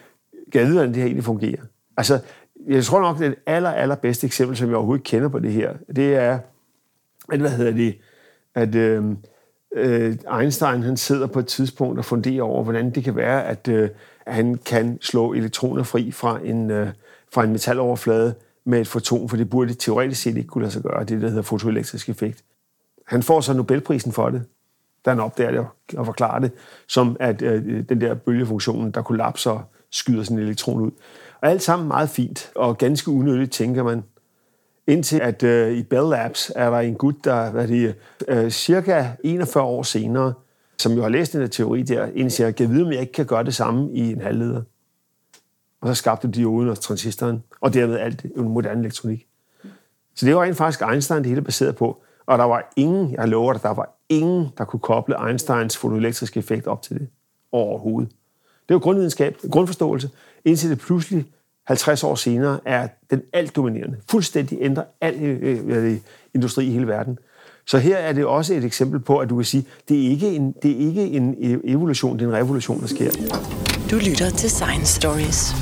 kan vide, hvordan det her egentlig fungerer. Altså, jeg tror nok, det aller, aller bedste eksempel, som jeg overhovedet kender på det her, det er, at, hvad hedder det, at øh, øh, Einstein han sidder på et tidspunkt og funderer over, hvordan det kan være, at øh, han kan slå elektroner fri fra en, øh, fra en metaloverflade med et foton, for det burde teoretisk set ikke kunne lade sig gøre. Det, der hedder fotoelektrisk effekt. Han får så Nobelprisen for det, da han opdager det og forklarer det, som at øh, den der bølgefunktion, der kollapser skyder sådan en elektron ud. Og alt sammen meget fint og ganske unødigt, tænker man. Indtil at øh, i Bell Labs er der en gut, der hvad det, øh, cirka 41 år senere, som jo har læst den her teori der, indtil jeg vide, om jeg ikke kan gøre det samme i en halvleder. Og så skabte dioden og transistoren, og dermed alt en moderne elektronik. Så det var rent faktisk Einstein, det hele baseret på. Og der var ingen, jeg lover dig, der var ingen, der kunne koble Einsteins fotoelektriske effekt op til det overhovedet. Det var grundvidenskab, grundforståelse, indtil det pludselig 50 år senere er den alt dominerende. Fuldstændig ændrer al øh, øh, industri i hele verden. Så her er det også et eksempel på, at du kan sige, det er ikke en, det er ikke en øh, evolution, det er en revolution, der sker. Du lytter til Science Stories.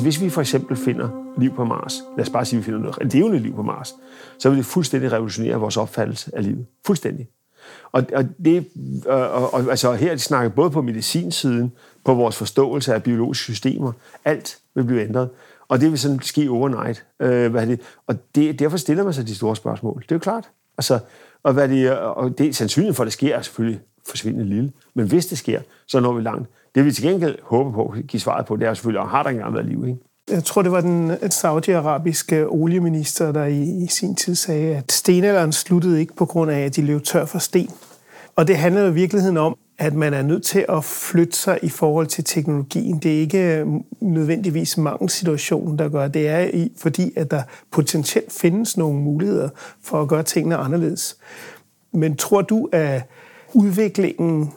Altså, hvis vi for eksempel finder liv på Mars, lad os bare sige, at vi finder noget levende liv på Mars, så vil det fuldstændig revolutionere vores opfattelse af livet. Fuldstændig. Og, og, det, og, og altså her snakker både på medicinsiden, på vores forståelse af biologiske systemer. Alt vil blive ændret. Og det vil sådan ske overnight. Øh, hvad er det? Og det, derfor stiller man sig de store spørgsmål. Det er jo klart. Altså, og, hvad det, og det sandsynligheden for, at det sker, er selvfølgelig forsvindende lille. Men hvis det sker, så når vi langt. Det vi til gengæld håber på at give svaret på, det er selvfølgelig, har der engang været liv, ikke? Jeg tror, det var den saudiarabiske olieminister, der i, i sin tid sagde, at stenalderen sluttede ikke på grund af, at de løb tør for sten. Og det handler jo i virkeligheden om, at man er nødt til at flytte sig i forhold til teknologien. Det er ikke mm, nødvendigvis situationen, der gør det. er i, fordi, at der potentielt findes nogle muligheder for at gøre tingene anderledes. Men tror du, at udviklingen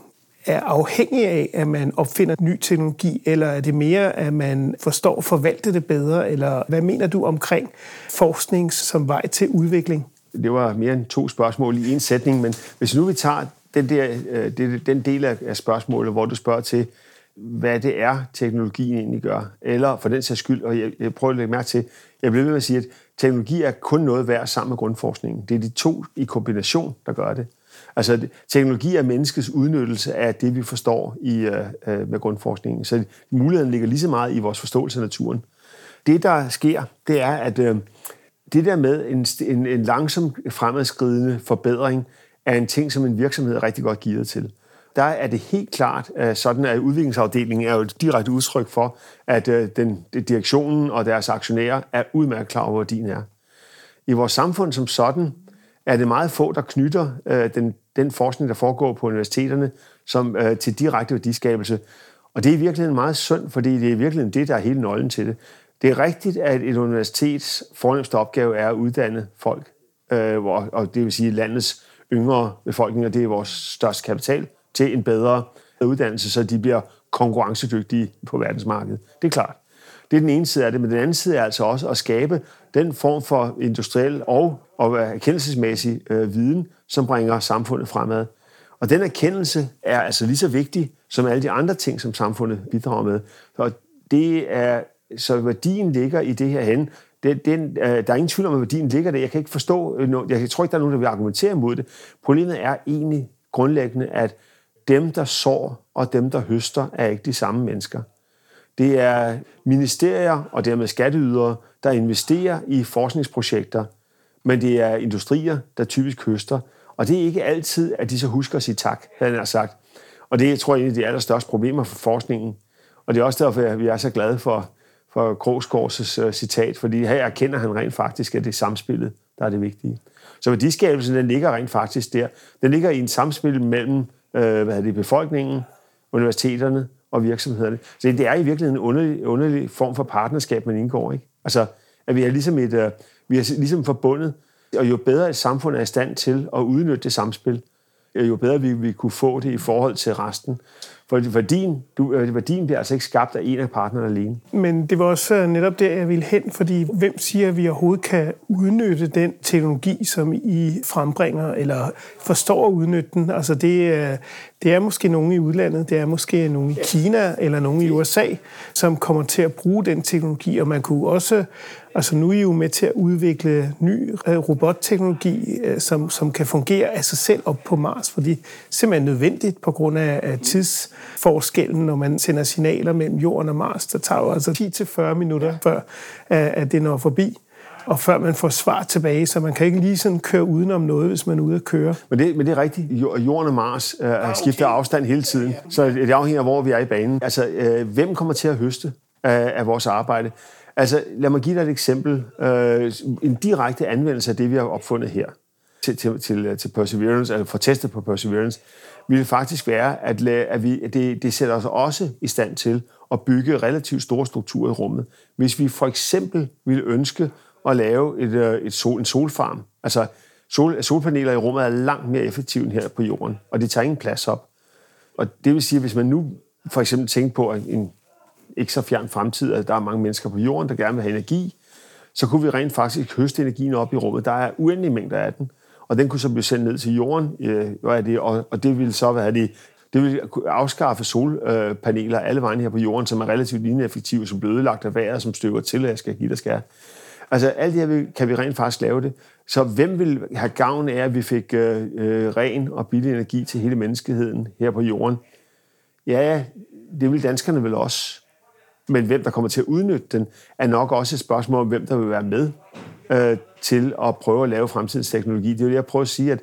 er afhængig af, at man opfinder ny teknologi, eller er det mere, at man forstår at forvalte det bedre, eller hvad mener du omkring forskning som vej til udvikling? Det var mere end to spørgsmål i en sætning, men hvis nu vi tager den, der, øh, den del af spørgsmålet, hvor du spørger til, hvad det er, teknologien egentlig gør, eller for den sags skyld, og jeg, jeg prøver at lægge mærke til, jeg bliver ved med at sige, at teknologi er kun noget værd sammen med grundforskningen. Det er de to i kombination, der gør det. Altså, teknologi er menneskets udnyttelse af det, vi forstår i, øh, øh med grundforskningen. Så muligheden ligger lige så meget i vores forståelse af naturen. Det, der sker, det er, at øh, det der med en, en, en langsom fremadskridende forbedring er en ting, som en virksomhed er rigtig godt givet til. Der er det helt klart øh, sådan, at udviklingsafdelingen er jo et direkte udtryk for, at øh, den, direktionen og deres aktionærer er udmærket klar over, hvor din er. I vores samfund som sådan er det meget få, der knytter øh, den, den forskning, der foregår på universiteterne, som øh, til direkte værdiskabelse. Og det er i virkeligheden meget synd, fordi det er i virkeligheden det, der er hele nøglen til det. Det er rigtigt, at et universitets fornemmeste opgave er at uddanne folk, øh, og, og det vil sige landets yngre befolkning, og det er vores største kapital, til en bedre uddannelse, så de bliver konkurrencedygtige på verdensmarkedet. Det er klart. Det er den ene side af det, men den anden side er altså også at skabe den form for industriel og, og erkendelsesmæssig øh, viden, som bringer samfundet fremad. Og den erkendelse er altså lige så vigtig som alle de andre ting, som samfundet bidrager med. Og det er, så værdien ligger i det her hen. Det, den, øh, der er ingen tvivl om, at værdien ligger der. Jeg kan ikke forstå, øh, jeg tror ikke, der er nogen, der vil argumentere imod det. Problemet er egentlig grundlæggende, at dem, der sår og dem, der høster, er ikke de samme mennesker. Det er ministerier og dermed skatteydere, der investerer i forskningsprojekter, men det er industrier, der typisk høster. Og det er ikke altid, at de så husker at sige tak, havde han sagt. Og det tror jeg er en af de allerstørste problemer for forskningen. Og det er også derfor, at vi er så glade for, for Krogsgaards uh, citat, fordi her erkender han rent faktisk, at det er samspillet, der er det vigtige. Så værdiskabelsen, den ligger rent faktisk der. Den ligger i en samspil mellem øh, hvad det, befolkningen, universiteterne og virksomhederne. Så det er i virkeligheden en underlig, underlig form for partnerskab, man indgår. Ikke? Altså, at vi er ligesom, et, uh, vi er ligesom forbundet, og jo bedre et samfund er i stand til at udnytte det samspil, øh, jo bedre vi, vi kunne få det i forhold til resten. For værdien, du, øh, værdien bliver altså ikke skabt af en af partnerne alene. Men det var også øh, netop der, jeg ville hen, fordi hvem siger, at vi overhovedet kan udnytte den teknologi, som I frembringer, eller forstår at udnytte den? Altså det, er, det er måske nogen i udlandet, det er måske nogen i Kina eller nogen i USA, som kommer til at bruge den teknologi, og man kunne også Altså nu er I jo med til at udvikle ny øh, robotteknologi, øh, som, som kan fungere af sig selv op på Mars, fordi det er simpelthen nødvendigt på grund af, af tidsforskellen, når man sender signaler mellem Jorden og Mars. Der tager jo altså 10-40 minutter, før at det når forbi og før man får svar tilbage, så man kan ikke lige sådan køre udenom noget, hvis man er ude at køre. Men det, men det er rigtigt. Jorden og Mars øh, okay. skifter afstand hele tiden, så det afhænger af, hvor vi er i banen. Altså, øh, hvem kommer til at høste af, af vores arbejde? Altså, lad mig give dig et eksempel. Øh, en direkte anvendelse af det, vi har opfundet her til, til, til, øh, til Perseverance, eller for testet på Perseverance, ville faktisk være, at, at vi, det, det sætter os også i stand til at bygge relativt store strukturer i rummet. Hvis vi for eksempel ville ønske at lave et, øh, et sol, en solfarm, altså sol, solpaneler i rummet er langt mere effektive end her på jorden, og de tager ingen plads op. Og det vil sige, at hvis man nu for eksempel tænker på en ikke så fjern fremtid, at der er mange mennesker på jorden, der gerne vil have energi, så kunne vi rent faktisk høste energien op i rummet. Der er uendelige mængder af den, og den kunne så blive sendt ned til jorden, øh, er det, og, og det ville så være det, det vil afskaffe solpaneler alle vejen her på jorden, som er relativt ineffektive, som bliver ødelagt af vejret, som støver til, at jeg skal give dig skal. Altså alt det her kan vi rent faktisk lave det. Så hvem vil have gavn af, at vi fik øh, øh, ren og billig energi til hele menneskeheden her på jorden? Ja, det vil danskerne vel også. Men hvem der kommer til at udnytte den, er nok også et spørgsmål om, hvem der vil være med øh, til at prøve at lave fremtidens teknologi. Det vil jeg prøve at sige, at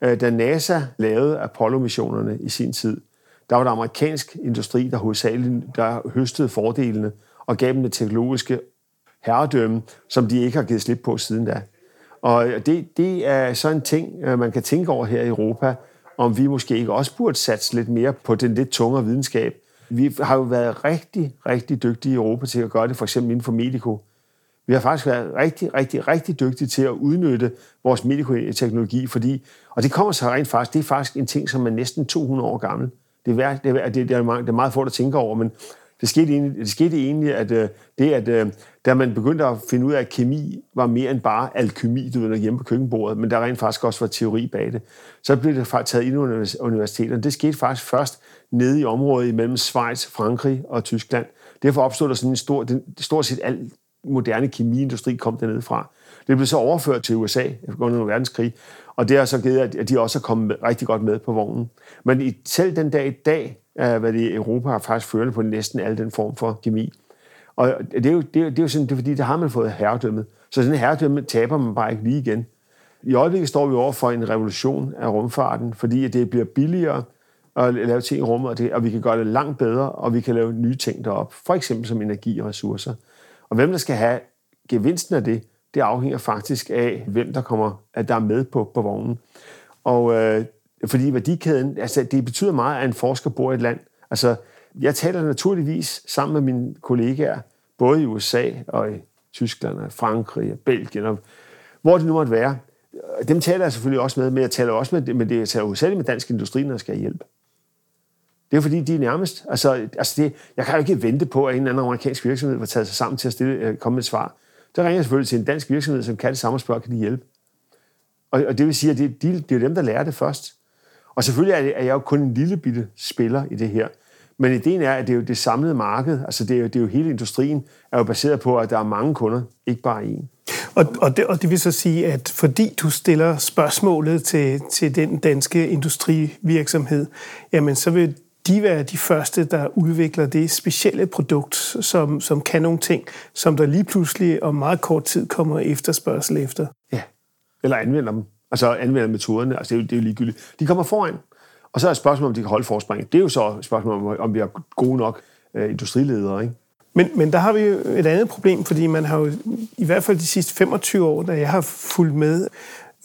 øh, da NASA lavede Apollo-missionerne i sin tid, der var der amerikansk industri, der hovedsageligt der høstede fordelene og gav dem det teknologiske herredømme, som de ikke har givet slip på siden da. Og det, det er så en ting, øh, man kan tænke over her i Europa, om vi måske ikke også burde satse lidt mere på den lidt tungere videnskab, vi har jo været rigtig, rigtig dygtige i Europa til at gøre det, for eksempel inden for medico. Vi har faktisk været rigtig, rigtig, rigtig dygtige til at udnytte vores medicoteknologi, fordi, og det kommer så rent faktisk, det er faktisk en ting, som er næsten 200 år gammel. Det er, det er, det er, meget, det er meget få, der tænker over, men det skete egentlig, det skete egentlig at øh, det, at øh, da man begyndte at finde ud af, at kemi var mere end bare alkemi, du ved, hjemme på køkkenbordet, men der rent faktisk også var teori bag det, så blev det faktisk taget ind i universiteterne. Det skete faktisk først nede i området mellem Schweiz, Frankrig og Tyskland. Derfor opstod der sådan en stor, den, stort set al moderne kemiindustri kom dernede fra. Det blev så overført til USA under verdenskrig, og det har så givet, at de også er kommet rigtig godt med på vognen. Men i, selv den dag i dag, øh, hvad det Europa har faktisk førende på næsten al den form for kemi. Og det er jo, det er, det er jo sådan, det er fordi, der har man fået herredømmet. Så sådan en herredømme taber man bare ikke lige igen. I øjeblikket står vi over for en revolution af rumfarten, fordi det bliver billigere at lave ting i rummet, og, det, og vi kan gøre det langt bedre, og vi kan lave nye ting derop, for eksempel som energi og ressourcer. Og hvem der skal have gevinsten af det, det afhænger faktisk af, hvem der kommer, at der er med på, på vognen. Og øh, fordi værdikæden, altså det betyder meget, at en forsker bor i et land. Altså, jeg taler naturligvis sammen med mine kollegaer, både i USA og i Tyskland og Frankrig og Belgien, og hvor det nu måtte være. Dem taler jeg selvfølgelig også med, men jeg taler også med, men det, jeg taler hovedsageligt med dansk industri, når jeg skal hjælpe. Det er fordi, de er nærmest... Altså, altså det, jeg kan jo ikke vente på, at en eller anden amerikansk virksomhed var taget sig sammen til at stille, øh, komme med et svar. Der ringer jeg selvfølgelig til en dansk virksomhed, som kan det samme og spørger, kan de hjælpe? Og, og det vil sige, at det, de, det er dem, der lærer det først. Og selvfølgelig er, jeg jo kun en lille bitte spiller i det her. Men ideen er, at det er jo det samlede marked, altså det er, jo, det er jo hele industrien, er jo baseret på, at der er mange kunder, ikke bare én. Og, og, det, og det vil så sige, at fordi du stiller spørgsmålet til, til den danske industrivirksomhed, jamen så vil de være de første, der udvikler det specielle produkt, som, som kan nogle ting, som der lige pludselig om meget kort tid kommer efterspørgsel efter. Ja, eller anvender dem. Altså anvender metoderne. Altså det er, jo, det er jo ligegyldigt. De kommer foran. Og så er spørgsmålet, om de kan holde forspring. Det er jo så et spørgsmål, om, om vi er gode nok øh, industriledere. Ikke? Men, men der har vi jo et andet problem, fordi man har jo i hvert fald de sidste 25 år, da jeg har fulgt med,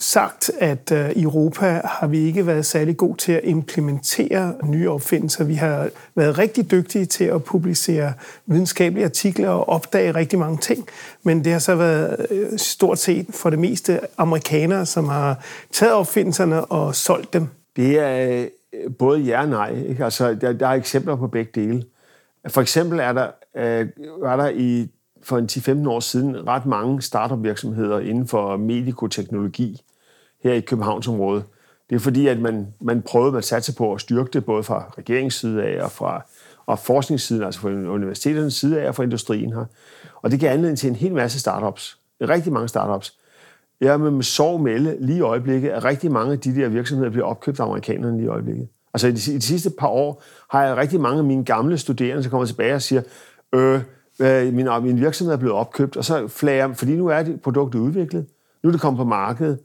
sagt, at øh, i Europa har vi ikke været særlig god til at implementere nye opfindelser. Vi har været rigtig dygtige til at publicere videnskabelige artikler og opdage rigtig mange ting, men det har så været øh, stort set for det meste amerikanere, som har taget opfindelserne og solgt dem. Det er øh, både ja og nej. Ikke? Altså, der, der er eksempler på begge dele. For eksempel er der, øh, var der i, for en 10-15 år siden ret mange startup virksomheder inden for medikoteknologi her i Københavnsområdet. Det er fordi, at man, man prøvede at satse på at styrke det, både fra regeringsside af og fra og forskningssiden, altså fra universiteternes side af og fra industrien her. Og det giver anledning til en hel masse startups. Rigtig mange startups. Jeg vil med sorg melde lige i øjeblikket, at rigtig mange af de der virksomheder bliver opkøbt af amerikanerne lige i øjeblikket. Altså i de, i de sidste par år har jeg rigtig mange af mine gamle studerende, som kommer tilbage og siger, øh, øh min, min virksomhed er blevet opkøbt, og så flager, fordi nu er det produktet udviklet, nu er det kommet på markedet,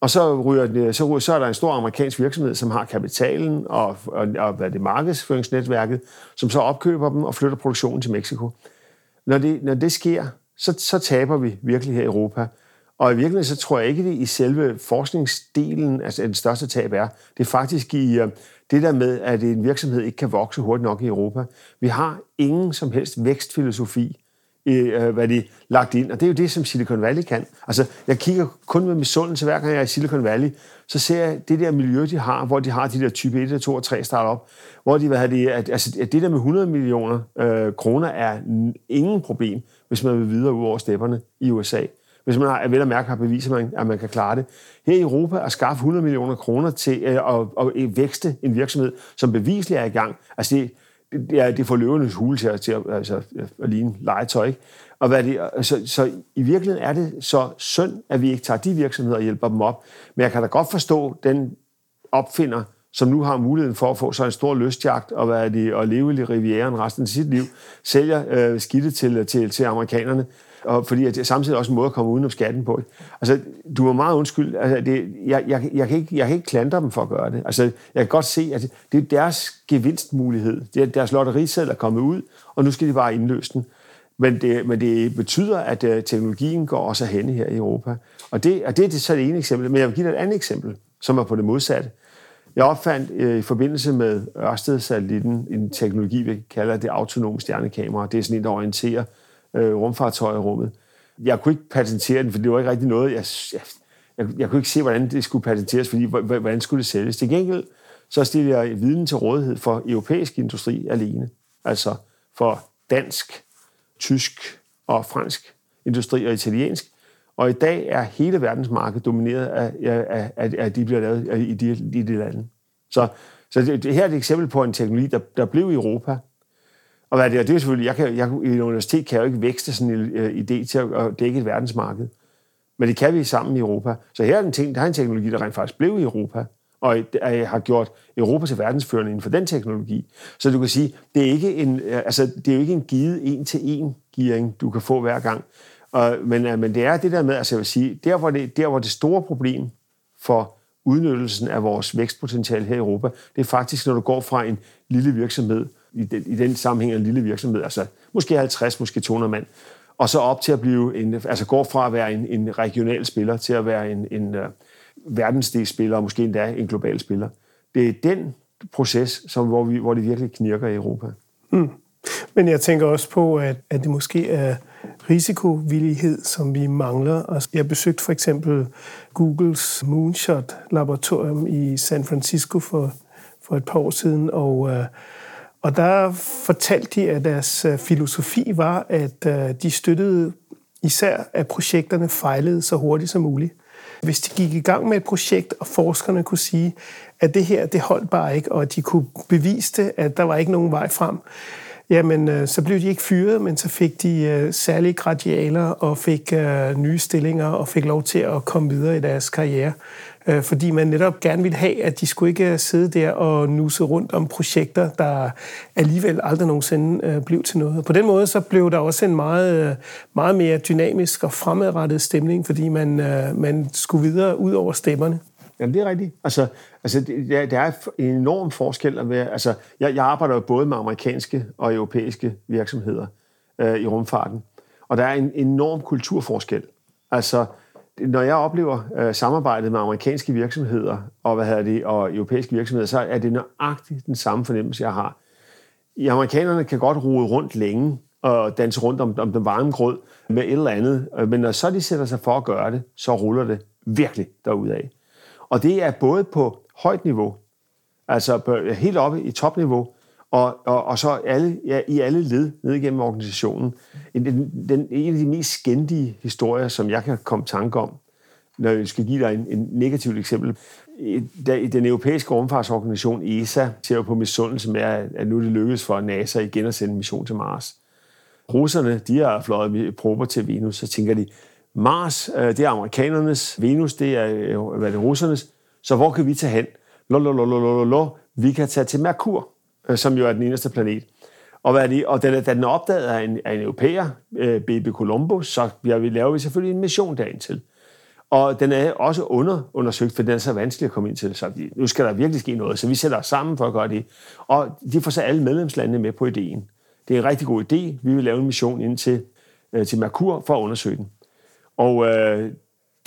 og så, ryger det, så, ryger, så er der en stor amerikansk virksomhed, som har kapitalen og, og, og hvad det markedsføringsnetværket, som så opkøber dem og flytter produktionen til Mexico. Når det, når det sker, så, så taber vi virkelig her i Europa. Og i virkeligheden så tror jeg ikke, det i selve forskningsdelen, altså den største tab er. Det er faktisk i øh, det der med, at en virksomhed ikke kan vokse hurtigt nok i Europa. Vi har ingen som helst vækstfilosofi i, øh, hvad de lagt ind. Og det er jo det, som Silicon Valley kan. Altså, jeg kigger kun med misundelse, hver gang jeg er i Silicon Valley, så ser jeg det der miljø, de har, hvor de har de der type 1, 2 og 3 startup, hvor de, hvad det, at, altså, at det der med 100 millioner øh, kroner er ingen problem, hvis man vil videre ud over stepperne i USA. Hvis man har, vel at mærke har beviser, man, at man kan klare det. Her i Europa at skaffe 100 millioner kroner til øh, at, at, at vækste en virksomhed, som bevisligt er i gang. Altså det, ja, det får løvenes hule til, til at, altså, at ligne legetøj. Ikke? Og hvad det, så, så i virkeligheden er det så synd, at vi ikke tager de virksomheder og hjælper dem op. Men jeg kan da godt forstå den opfinder, som nu har muligheden for at få sig en stor lystjagt og, hvad det, og leve i Rivieren resten af sit liv, sælger øh, skidtet til, til, til amerikanerne og fordi det er samtidig også en måde at komme udenom skatten på. Altså, du må meget undskyld. Altså, det, jeg, jeg, jeg, kan ikke, jeg kan ikke klandre dem for at gøre det. Altså, jeg kan godt se, at det er deres gevinstmulighed. Det er deres lotterisædel er kommet ud, og nu skal de bare indløse den. Men det, men det betyder, at øh, teknologien går også hen her i Europa. Og det, og det er det så det ene eksempel. Men jeg vil give dig et andet eksempel, som er på det modsatte. Jeg opfandt øh, i forbindelse med Ørsted-satellitten en teknologi, vi kalder det autonome stjernekamera. Det er sådan en, der orienterer øh, rumfartøjer i rummet. Jeg kunne ikke patentere den, for det var ikke rigtig noget, jeg, jeg, jeg, jeg kunne ikke se, hvordan det skulle patenteres, fordi hvordan skulle det sælges. Til gengæld så stiller jeg viden til rådighed for europæisk industri alene. Altså for dansk, tysk og fransk industri og italiensk. Og i dag er hele verdensmarkedet domineret af, af, af, af de bliver lavet i de, i de lande. Så, så det, det her er et eksempel på en teknologi, der, der blev i Europa, og hvad det er, det er selvfølgelig, jeg kan, jeg, i et universitet kan jeg jo ikke vækste sådan en øh, idé til at, at dække et verdensmarked. Men det kan vi sammen i Europa. Så her er en ting, der er en teknologi, der rent faktisk blev i Europa, og har gjort Europa til verdensførende inden for den teknologi. Så du kan sige, det er ikke en, øh, altså, det er jo ikke en givet en-til-en gearing, du kan få hver gang. Og, men, øh, men det er det der med, altså jeg vil sige, der hvor det, der hvor det store problem for udnyttelsen af vores vækstpotentiale her i Europa, det er faktisk, når du går fra en lille virksomhed, i den, i den sammenhæng en lille virksomhed, altså måske 50, måske 200 mand, og så op til at blive en, altså går fra at være en, en regional spiller til at være en, en øh, uh, verdensdelsspiller, og måske endda en global spiller. Det er den proces, som, hvor, vi, hvor det virkelig knirker i Europa. Mm. Men jeg tænker også på, at, at det måske er risikovillighed, som vi mangler. Altså, jeg besøgte for eksempel Googles Moonshot-laboratorium i San Francisco for, for et par år siden, og uh, og der fortalte de, at deres øh, filosofi var, at øh, de støttede især, at projekterne fejlede så hurtigt som muligt. Hvis de gik i gang med et projekt, og forskerne kunne sige, at det her, det holdt bare ikke, og at de kunne bevise det, at der var ikke nogen vej frem, jamen øh, så blev de ikke fyret, men så fik de særlige gradialer og fik nye stillinger og fik lov til at komme videre i deres karriere øh, fordi man netop gerne ville have, at de skulle ikke sidde der og nuse rundt om projekter, der alligevel aldrig nogensinde øh, blev til noget. På den måde så blev der også en meget, øh, meget mere dynamisk og fremadrettet stemning, fordi man, øh, man skulle videre ud over stemmerne. Jamen, det er rigtigt. Altså, altså det, der er en enorm forskel at være... Altså, jeg, jeg arbejder jo både med amerikanske og europæiske virksomheder øh, i rumfarten, og der er en enorm kulturforskel. Altså, når jeg oplever øh, samarbejdet med amerikanske virksomheder og, hvad hedder det, og europæiske virksomheder, så er det nøjagtigt den samme fornemmelse, jeg har. I amerikanerne kan godt rode rundt længe og danse rundt om, om den varme grød med et eller andet, øh, men når så de sætter sig for at gøre det, så ruller det virkelig derudad. Og det er både på højt niveau, altså helt oppe i topniveau, og, og, og så alle, ja, i alle led ned igennem organisationen. En, den, den, en af de mest skændige historier, som jeg kan komme tanke om, når jeg skal give dig en, en negativt eksempel. I den europæiske rumfartsorganisation ESA ser jo på misundelse med, at nu det lykkedes for NASA igen at sende en mission til Mars. Russerne, de har fløjet prober til Venus, så tænker de, Mars, øh, det er amerikanernes, Venus, det er, øh, hvad er det, russernes, så hvor kan vi tage hen? Lolololololo, vi kan tage til Merkur, Øh, som jo er den eneste planet. Og, hvad er det? og da, da den er opdaget af en, af en europæer, øh, BB Colombo, så ja, vi laver vi selvfølgelig en mission derind til. Og den er også underundersøgt, for den er så vanskelig at komme ind til. Så nu skal der virkelig ske noget, så vi sætter os sammen for at gøre det. Og de får så alle medlemslandene med på ideen. Det er en rigtig god idé. Vi vil lave en mission ind til, øh, til Merkur for at undersøge den. Og øh,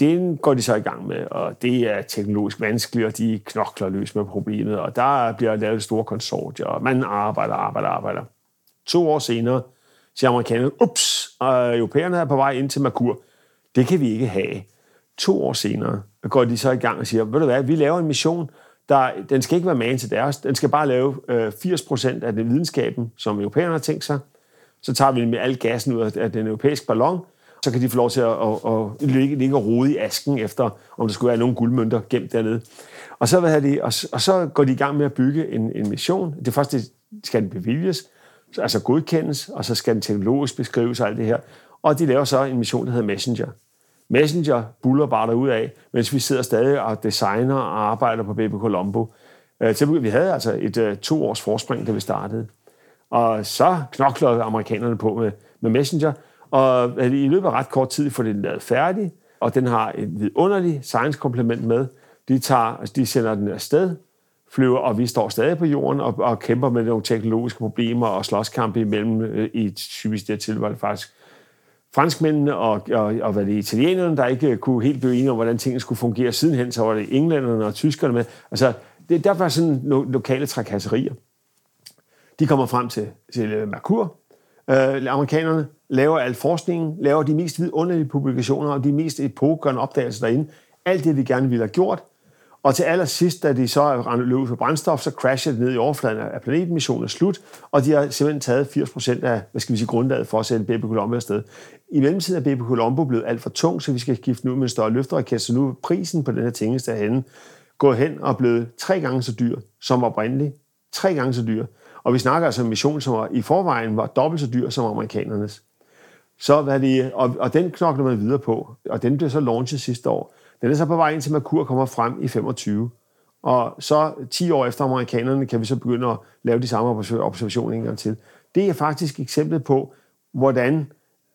den går de så i gang med, og det er teknologisk vanskeligt, og de knokler løs med problemet, og der bliver lavet store konsortier, og man arbejder, arbejder, arbejder. To år senere siger amerikanerne, ups, og europæerne er på vej ind til Merkur. Det kan vi ikke have. To år senere går de så i gang og siger, ved du hvad, vi laver en mission, der, den skal ikke være man til deres, den skal bare lave øh, 80% af den videnskaben, som europæerne har tænkt sig. Så tager vi med al gassen ud af den europæiske ballon, så kan de få lov til at, at, at ligge, ligge og rode i asken efter, om der skulle være nogle guldmønter gemt dernede. Og så, hvad de, og, og så går de i gang med at bygge en, en mission. Det første skal den bevilges, altså godkendes, og så skal den teknologisk beskrives og alt det her. Og de laver så en mission, der hedder Messenger. Messenger buller bare ud af, mens vi sidder stadig og designer og arbejder på Baby Colombo. Øh, vi havde altså et øh, to års forspring, da vi startede. Og så knokler amerikanerne på med, med Messenger, og øh, i løbet af ret kort tid får den lavet færdig, og den har et vidunderligt science-komplement med. De, tager, altså de sender den afsted, flyver, og vi står stadig på jorden og, og kæmper med nogle teknologiske problemer og slåskampe imellem, øh, i typisk det tilfælde var det faktisk franskmændene og, og, og hvad det italienerne, der ikke øh, kunne helt blive enige om, hvordan tingene skulle fungere. Sidenhen så var det englænderne og tyskerne med. Altså, det, der var sådan lo- lokale trakasserier. De kommer frem til, til Merkur, øh, amerikanerne, laver al forskningen, laver de mest vidunderlige publikationer og de mest epokegørende opdagelser derinde. Alt det, vi gerne ville have gjort. Og til allersidst, da de så er løbet for brændstof, så crasher det ned i overfladen af planeten, missionen er slut, og de har simpelthen taget 80% af, hvad skal vi sige, grundlaget for at sætte Baby Colombo afsted. I mellemtiden er Baby Colombo blevet alt for tung, så vi skal skifte nu med en større løfteraket, så nu er prisen på den her tingest derhenne gået hen og blevet tre gange så dyr som oprindeligt. Tre gange så dyr. Og vi snakker altså om en mission, som var, i forvejen var dobbelt så dyr som amerikanernes. Så hvad det, og, og den knokler man videre på, og den blev så launchet sidste år. Den er så på vej ind til Merkur kommer frem i 25. Og så 10 år efter amerikanerne kan vi så begynde at lave de samme observationer en gang til. Det er faktisk eksemplet på, hvordan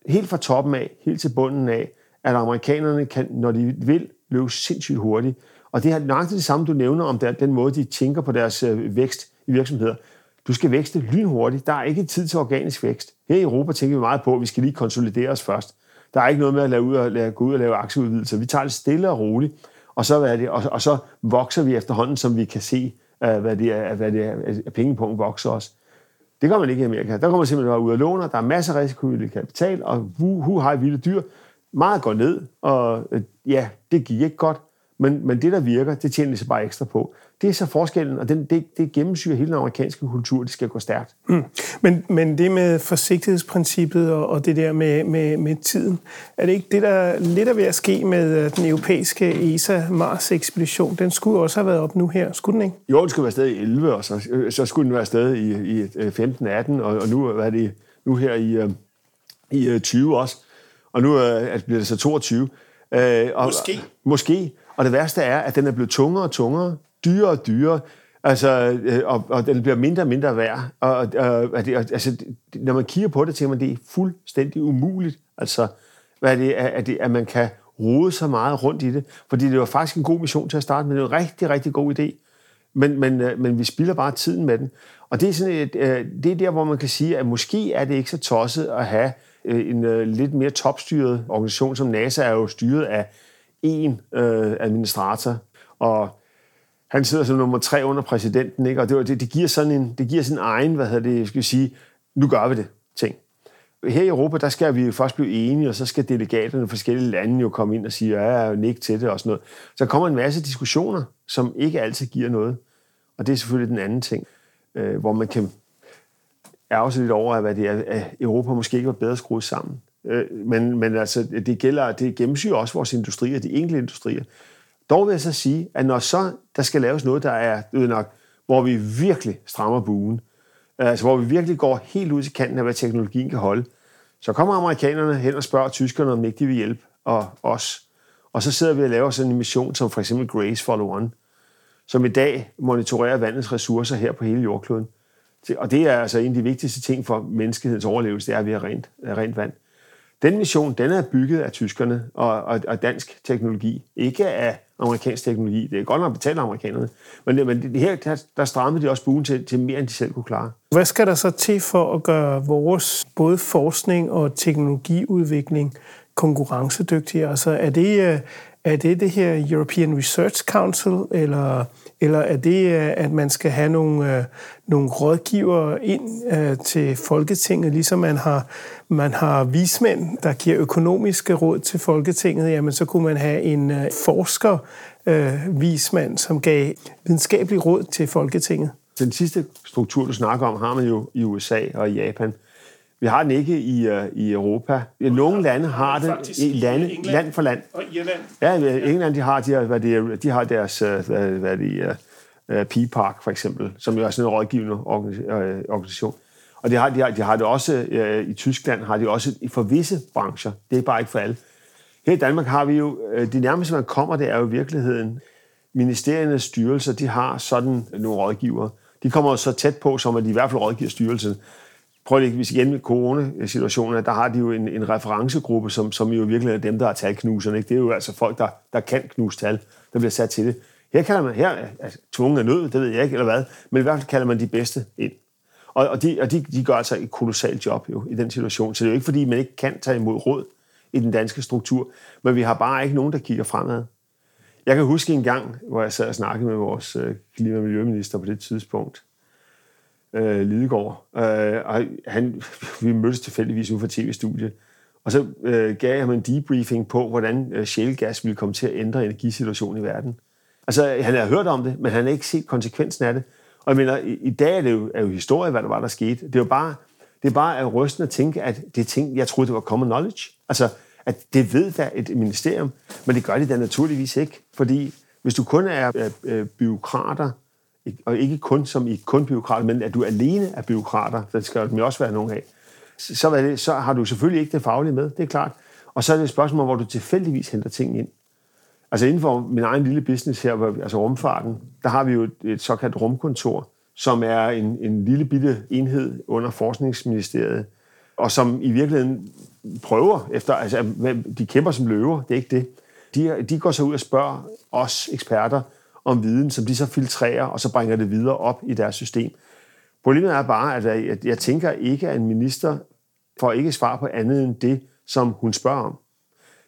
helt fra toppen af, helt til bunden af, at amerikanerne kan, når de vil, løbe sindssygt hurtigt. Og det er nøjagtigt det samme, du nævner om den måde, de tænker på deres øh, vækst i virksomheder. Du skal vækste lynhurtigt. Der er ikke tid til organisk vækst. Her i Europa tænker vi meget på, at vi skal lige konsolidere os først. Der er ikke noget med at lade ud og lade, gå ud og lave aktieudvidelser. Vi tager det stille og roligt, og så, hvad er det, og, og så vokser vi efterhånden, som vi kan se, øh, hvad det er, hvad det er, at pengepunkt vokser os. Det gør man ikke i Amerika. Der kommer man simpelthen bare ud og låner. Der er masser af risikovillig kapital, og hu, hu har vilde dyr. Meget går ned, og øh, ja, det gik ikke godt. Men, men det, der virker, det tjener de sig bare ekstra på. Det er så forskellen, og den, det, det gennemsyrer hele den amerikanske kultur, det skal gå stærkt. Mm. Men, men det med forsigtighedsprincippet og, og det der med, med, med tiden, er det ikke det, der lidt er ved at ske med øh, den europæiske ESA-Mars-ekspedition? Den skulle også have været op nu her, skulle den ikke? Jo, den skulle være stadig i 11, og så, øh, så skulle den være stadig i, i 15-18, og, og nu, hvad er det, nu her i, øh, i 20 også. Og nu øh, bliver det så 22. Øh, og, måske. Måske. Og det værste er, at den er blevet tungere og tungere, dyrere og dyrere, altså, øh, og, og den bliver mindre og mindre værd. Og, og, og altså, når man kigger på det, tænker man, det er fuldstændig umuligt, altså, hvad er det, at, det, at man kan rode så meget rundt i det. Fordi det var faktisk en god mission til at starte med. Det var en rigtig, rigtig god idé. Men, men, øh, men vi spilder bare tiden med den. Og det er, sådan et, øh, det er der, hvor man kan sige, at måske er det ikke så tosset at have en lidt mere topstyret organisation, som NASA er jo styret af en øh, administrator, og han sidder som nummer tre under præsidenten, ikke? og det, det, det, giver sådan en, det giver sådan en egen, hvad hedder det, skal sige, nu gør vi det, ting. Her i Europa, der skal vi jo først blive enige, og så skal delegaterne fra forskellige lande jo komme ind og sige, ja, ja, nik til det og sådan noget. Så kommer en masse diskussioner, som ikke altid giver noget. Og det er selvfølgelig den anden ting, øh, hvor man kan ærge sig lidt over, hvad det er, at Europa måske ikke var bedre skruet sammen. Øh, men, men altså, det gælder, det gennemsyrer også vores industrier, de enkelte industrier. Dog vil jeg så sige, at når så der skal laves noget, der er nok, hvor vi virkelig strammer buen, øh, altså hvor vi virkelig går helt ud til kanten af, hvad teknologien kan holde, så kommer amerikanerne hen og spørger tyskerne, om ikke de vil hjælpe og os. Og så sidder vi og laver sådan en mission, som for eksempel Grace Follow On, som i dag monitorerer vandets ressourcer her på hele jordkloden. Og det er altså en af de vigtigste ting for menneskehedens overlevelse, det er, at vi har rent, rent vand. Den mission, den er bygget af tyskerne og, og, og dansk teknologi, ikke af amerikansk teknologi. Det er godt nok betalt amerikanerne, men, men her der, der strammede de også buen til, til mere, end de selv kunne klare. Hvad skal der så til for at gøre vores både forskning og teknologiudvikling konkurrencedygtigere? Altså er det, øh, er det det her European Research Council, eller, eller er det, øh, at man skal have nogle, øh, nogle rådgivere ind øh, til Folketinget, ligesom man har, man har vismænd, der giver økonomiske råd til Folketinget, jamen så kunne man have en forsker, vismand, som gav videnskabelig råd til Folketinget. Den sidste struktur, du snakker om, har man jo i USA og i Japan. Vi har den ikke i, uh, i Europa. Nogle lande har det i lande, land for land. Og Irland. Ja, England de har, de har, hvad de, de har deres uh, hvad, hvad de, uh, P-Park for eksempel, som jo er sådan en rådgivende organisation. Og de har, de har, de har det også uh, i Tyskland, har de også for visse brancher. Det er bare ikke for alle. Her i Danmark har vi jo, det nærmeste man kommer, det er jo i virkeligheden, ministeriernes styrelser, de har sådan nogle rådgivere. De kommer så tæt på, som at de i hvert fald rådgiver styrelsen prøv lige, hvis igen med coronasituationen, der har de jo en, en referencegruppe, som, som jo virkelig er dem, der er talknuserne. Ikke? Det er jo altså folk, der, der kan knuse tal, der bliver sat til det. Her kalder man, her altså, tvungen af nød, det ved jeg ikke, eller hvad, men i hvert fald kalder man de bedste ind. Og, og, de, og de, de gør altså et kolossalt job jo i den situation. Så det er jo ikke, fordi man ikke kan tage imod råd i den danske struktur, men vi har bare ikke nogen, der kigger fremad. Jeg kan huske en gang, hvor jeg sad og snakkede med vores øh, klima- og miljøminister på det tidspunkt, øh, Lidegaard. Øh, og han, vi mødtes tilfældigvis ude for tv-studiet. Og så øh, gav jeg ham en debriefing på, hvordan øh, shale-gas ville komme til at ændre energisituationen i verden. Altså, han har hørt om det, men han har ikke set konsekvensen af det. Og jeg mener, i, i dag er det jo, er jo historie, hvad der var, der skete. Det er jo bare, det er bare at rysten at tænke, at det er ting, jeg troede, det var common knowledge. Altså, at det ved da et ministerium, men det gør det da naturligvis ikke. Fordi hvis du kun er øh, øh, byråkrater, og ikke kun som i kun byråkrater, men at du alene er byråkrater, der skal jo også være nogen af, så, det, så har du selvfølgelig ikke det faglige med, det er klart. Og så er det et spørgsmål, hvor du tilfældigvis henter ting ind. Altså inden for min egen lille business her, altså rumfarten, der har vi jo et, et såkaldt rumkontor, som er en, en lille bitte enhed under Forskningsministeriet, og som i virkeligheden prøver efter, altså de kæmper som løver, det er ikke det. De, de går så ud og spørger os eksperter, om viden, som de så filtrerer, og så bringer det videre op i deres system. Problemet er bare, at jeg tænker ikke, at en minister får ikke svar på andet end det, som hun spørger om.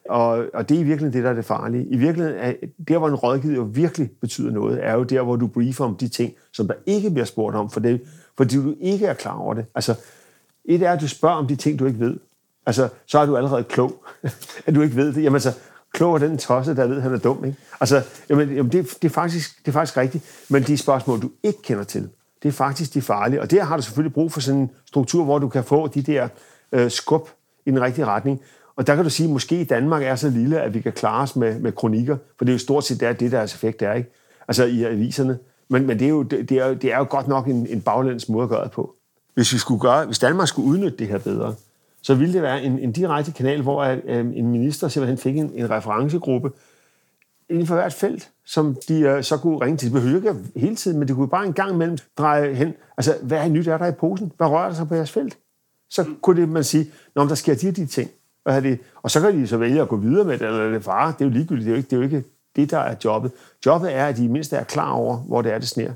Og, og det er i virkeligheden det, der er det farlige. I virkeligheden, er, der hvor en rådgiver virkelig betyder noget, er jo der, hvor du briefer om de ting, som der ikke bliver spurgt om, for det, fordi du ikke er klar over det. Altså, et er, at du spørger om de ting, du ikke ved. Altså, så er du allerede klog, at du ikke ved det. Jamen, så altså, klog er den tosse, der ved, at han er dum. Ikke? Altså, jamen, jamen det, det, er faktisk, det er faktisk rigtigt. Men de spørgsmål, du ikke kender til, det er faktisk de farlige. Og der har du selvfølgelig brug for sådan en struktur, hvor du kan få de der øh, skub i den rigtige retning. Og der kan du sige, at måske i Danmark er så lille, at vi kan klare os med, med kronikker, for det er jo stort set det, det deres effekt er, ikke? Altså i aviserne. Men, men det, er jo, det, er jo, det er jo godt nok en, en baglæns måde at gøre det på. Hvis, vi skulle gøre, hvis Danmark skulle udnytte det her bedre, så ville det være en, en direkte kanal, hvor øh, en minister simpelthen fik en, en referencegruppe inden for hvert felt, som de øh, så kunne ringe til. Det behøver ikke hele tiden, men det kunne bare en gang imellem dreje hen. Altså, hvad er nyt er der i posen? Hvad rører der sig på jeres felt? Så kunne det, man sige, når der sker de og de ting. Og, det? Og så kan de så vælge at gå videre med det, eller det fare. Det er jo ligegyldigt. Det er jo ikke, det er jo ikke det, der er jobbet. Jobbet er, at de mindst er klar over, hvor det er, det sner.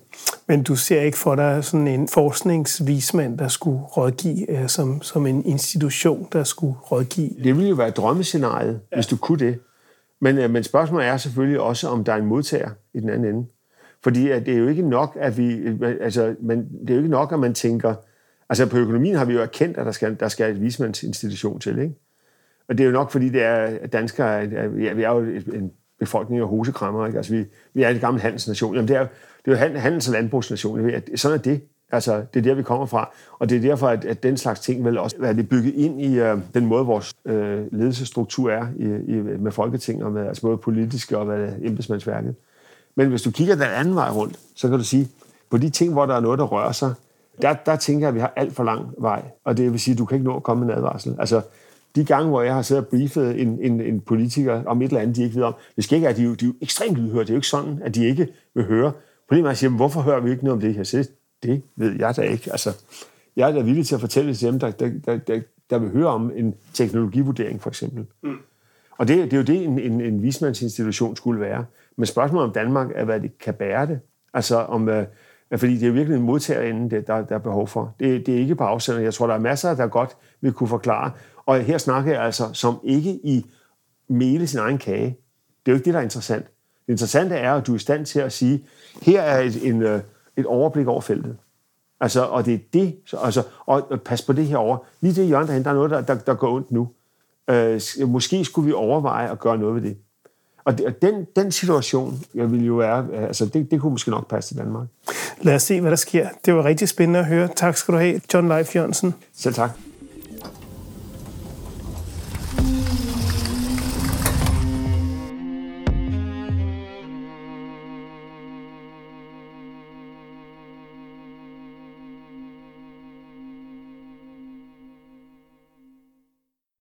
Men du ser ikke for dig sådan en forskningsvismand, der skulle rådgive, øh, som, som en institution, der skulle rådgive? Det ville jo være drømmescenariet, ja. hvis du kunne det. Men, øh, men spørgsmålet er selvfølgelig også, om der er en modtager i den anden ende. Fordi at det er jo ikke nok, at vi, øh, altså, men det er jo ikke nok, at man tænker, altså på økonomien har vi jo erkendt, at der skal, der skal et vismandsinstitution til, ikke? Og det er jo nok, fordi det er, danskere, ja, vi er jo en befolkning og hosekrammer, ikke? Altså vi, vi er en gammel handelsnation. Jamen det er, det er jo handels- og landbrugsnation. Sådan er det. Altså, det er der, vi kommer fra. Og det er derfor, at, at den slags ting vil også være det bygget ind i uh, den måde, vores uh, ledelsesstruktur er i, i, med Folketinget, og med, altså både politiske og med embedsmandsværket. Men hvis du kigger den anden vej rundt, så kan du sige, på de ting, hvor der er noget, der rører sig, der, der tænker jeg, at vi har alt for lang vej. Og det vil sige, at du kan ikke nå at komme med en advarsel. Altså, de gange, hvor jeg har siddet og briefet en, en, en politiker om et eller andet, de ikke ved om, det skal ikke at de, de er jo ekstremt lydhøre. Det er jo ikke sådan, at de ikke vil høre. Problemet er, at jeg siger, hvorfor hører vi ikke noget om det? Jeg siger, det ved jeg da ikke. Altså, jeg er da villig til at fortælle til dem, der, der, der, der, der vil høre om en teknologivurdering, for eksempel. Mm. Og det, det er jo det, en, en, en vismandsinstitution skulle være. Men spørgsmålet om Danmark er, hvad det kan bære det. Altså, om, øh, fordi det er virkelig en modtagerinde, det, der, der er behov for. Det, det er ikke på afsender. Jeg tror, der er masser, der godt vil kunne forklare. Og her snakker jeg altså som ikke i mele sin egen kage. Det er jo ikke det, der er interessant. Det interessante er, at du er i stand til at sige, her er et, en, øh, et overblik over feltet. Altså, og det er det, altså, og pas på det her over. Lige det hjørne derhen, der er noget, der, der, der går ondt nu. Øh, måske skulle vi overveje at gøre noget ved det. Og den, den situation, jeg vil jo være, altså det, det kunne måske nok passe til Danmark. Lad os se, hvad der sker. Det var rigtig spændende at høre. Tak skal du have, John Leif Jørgensen. Selv tak.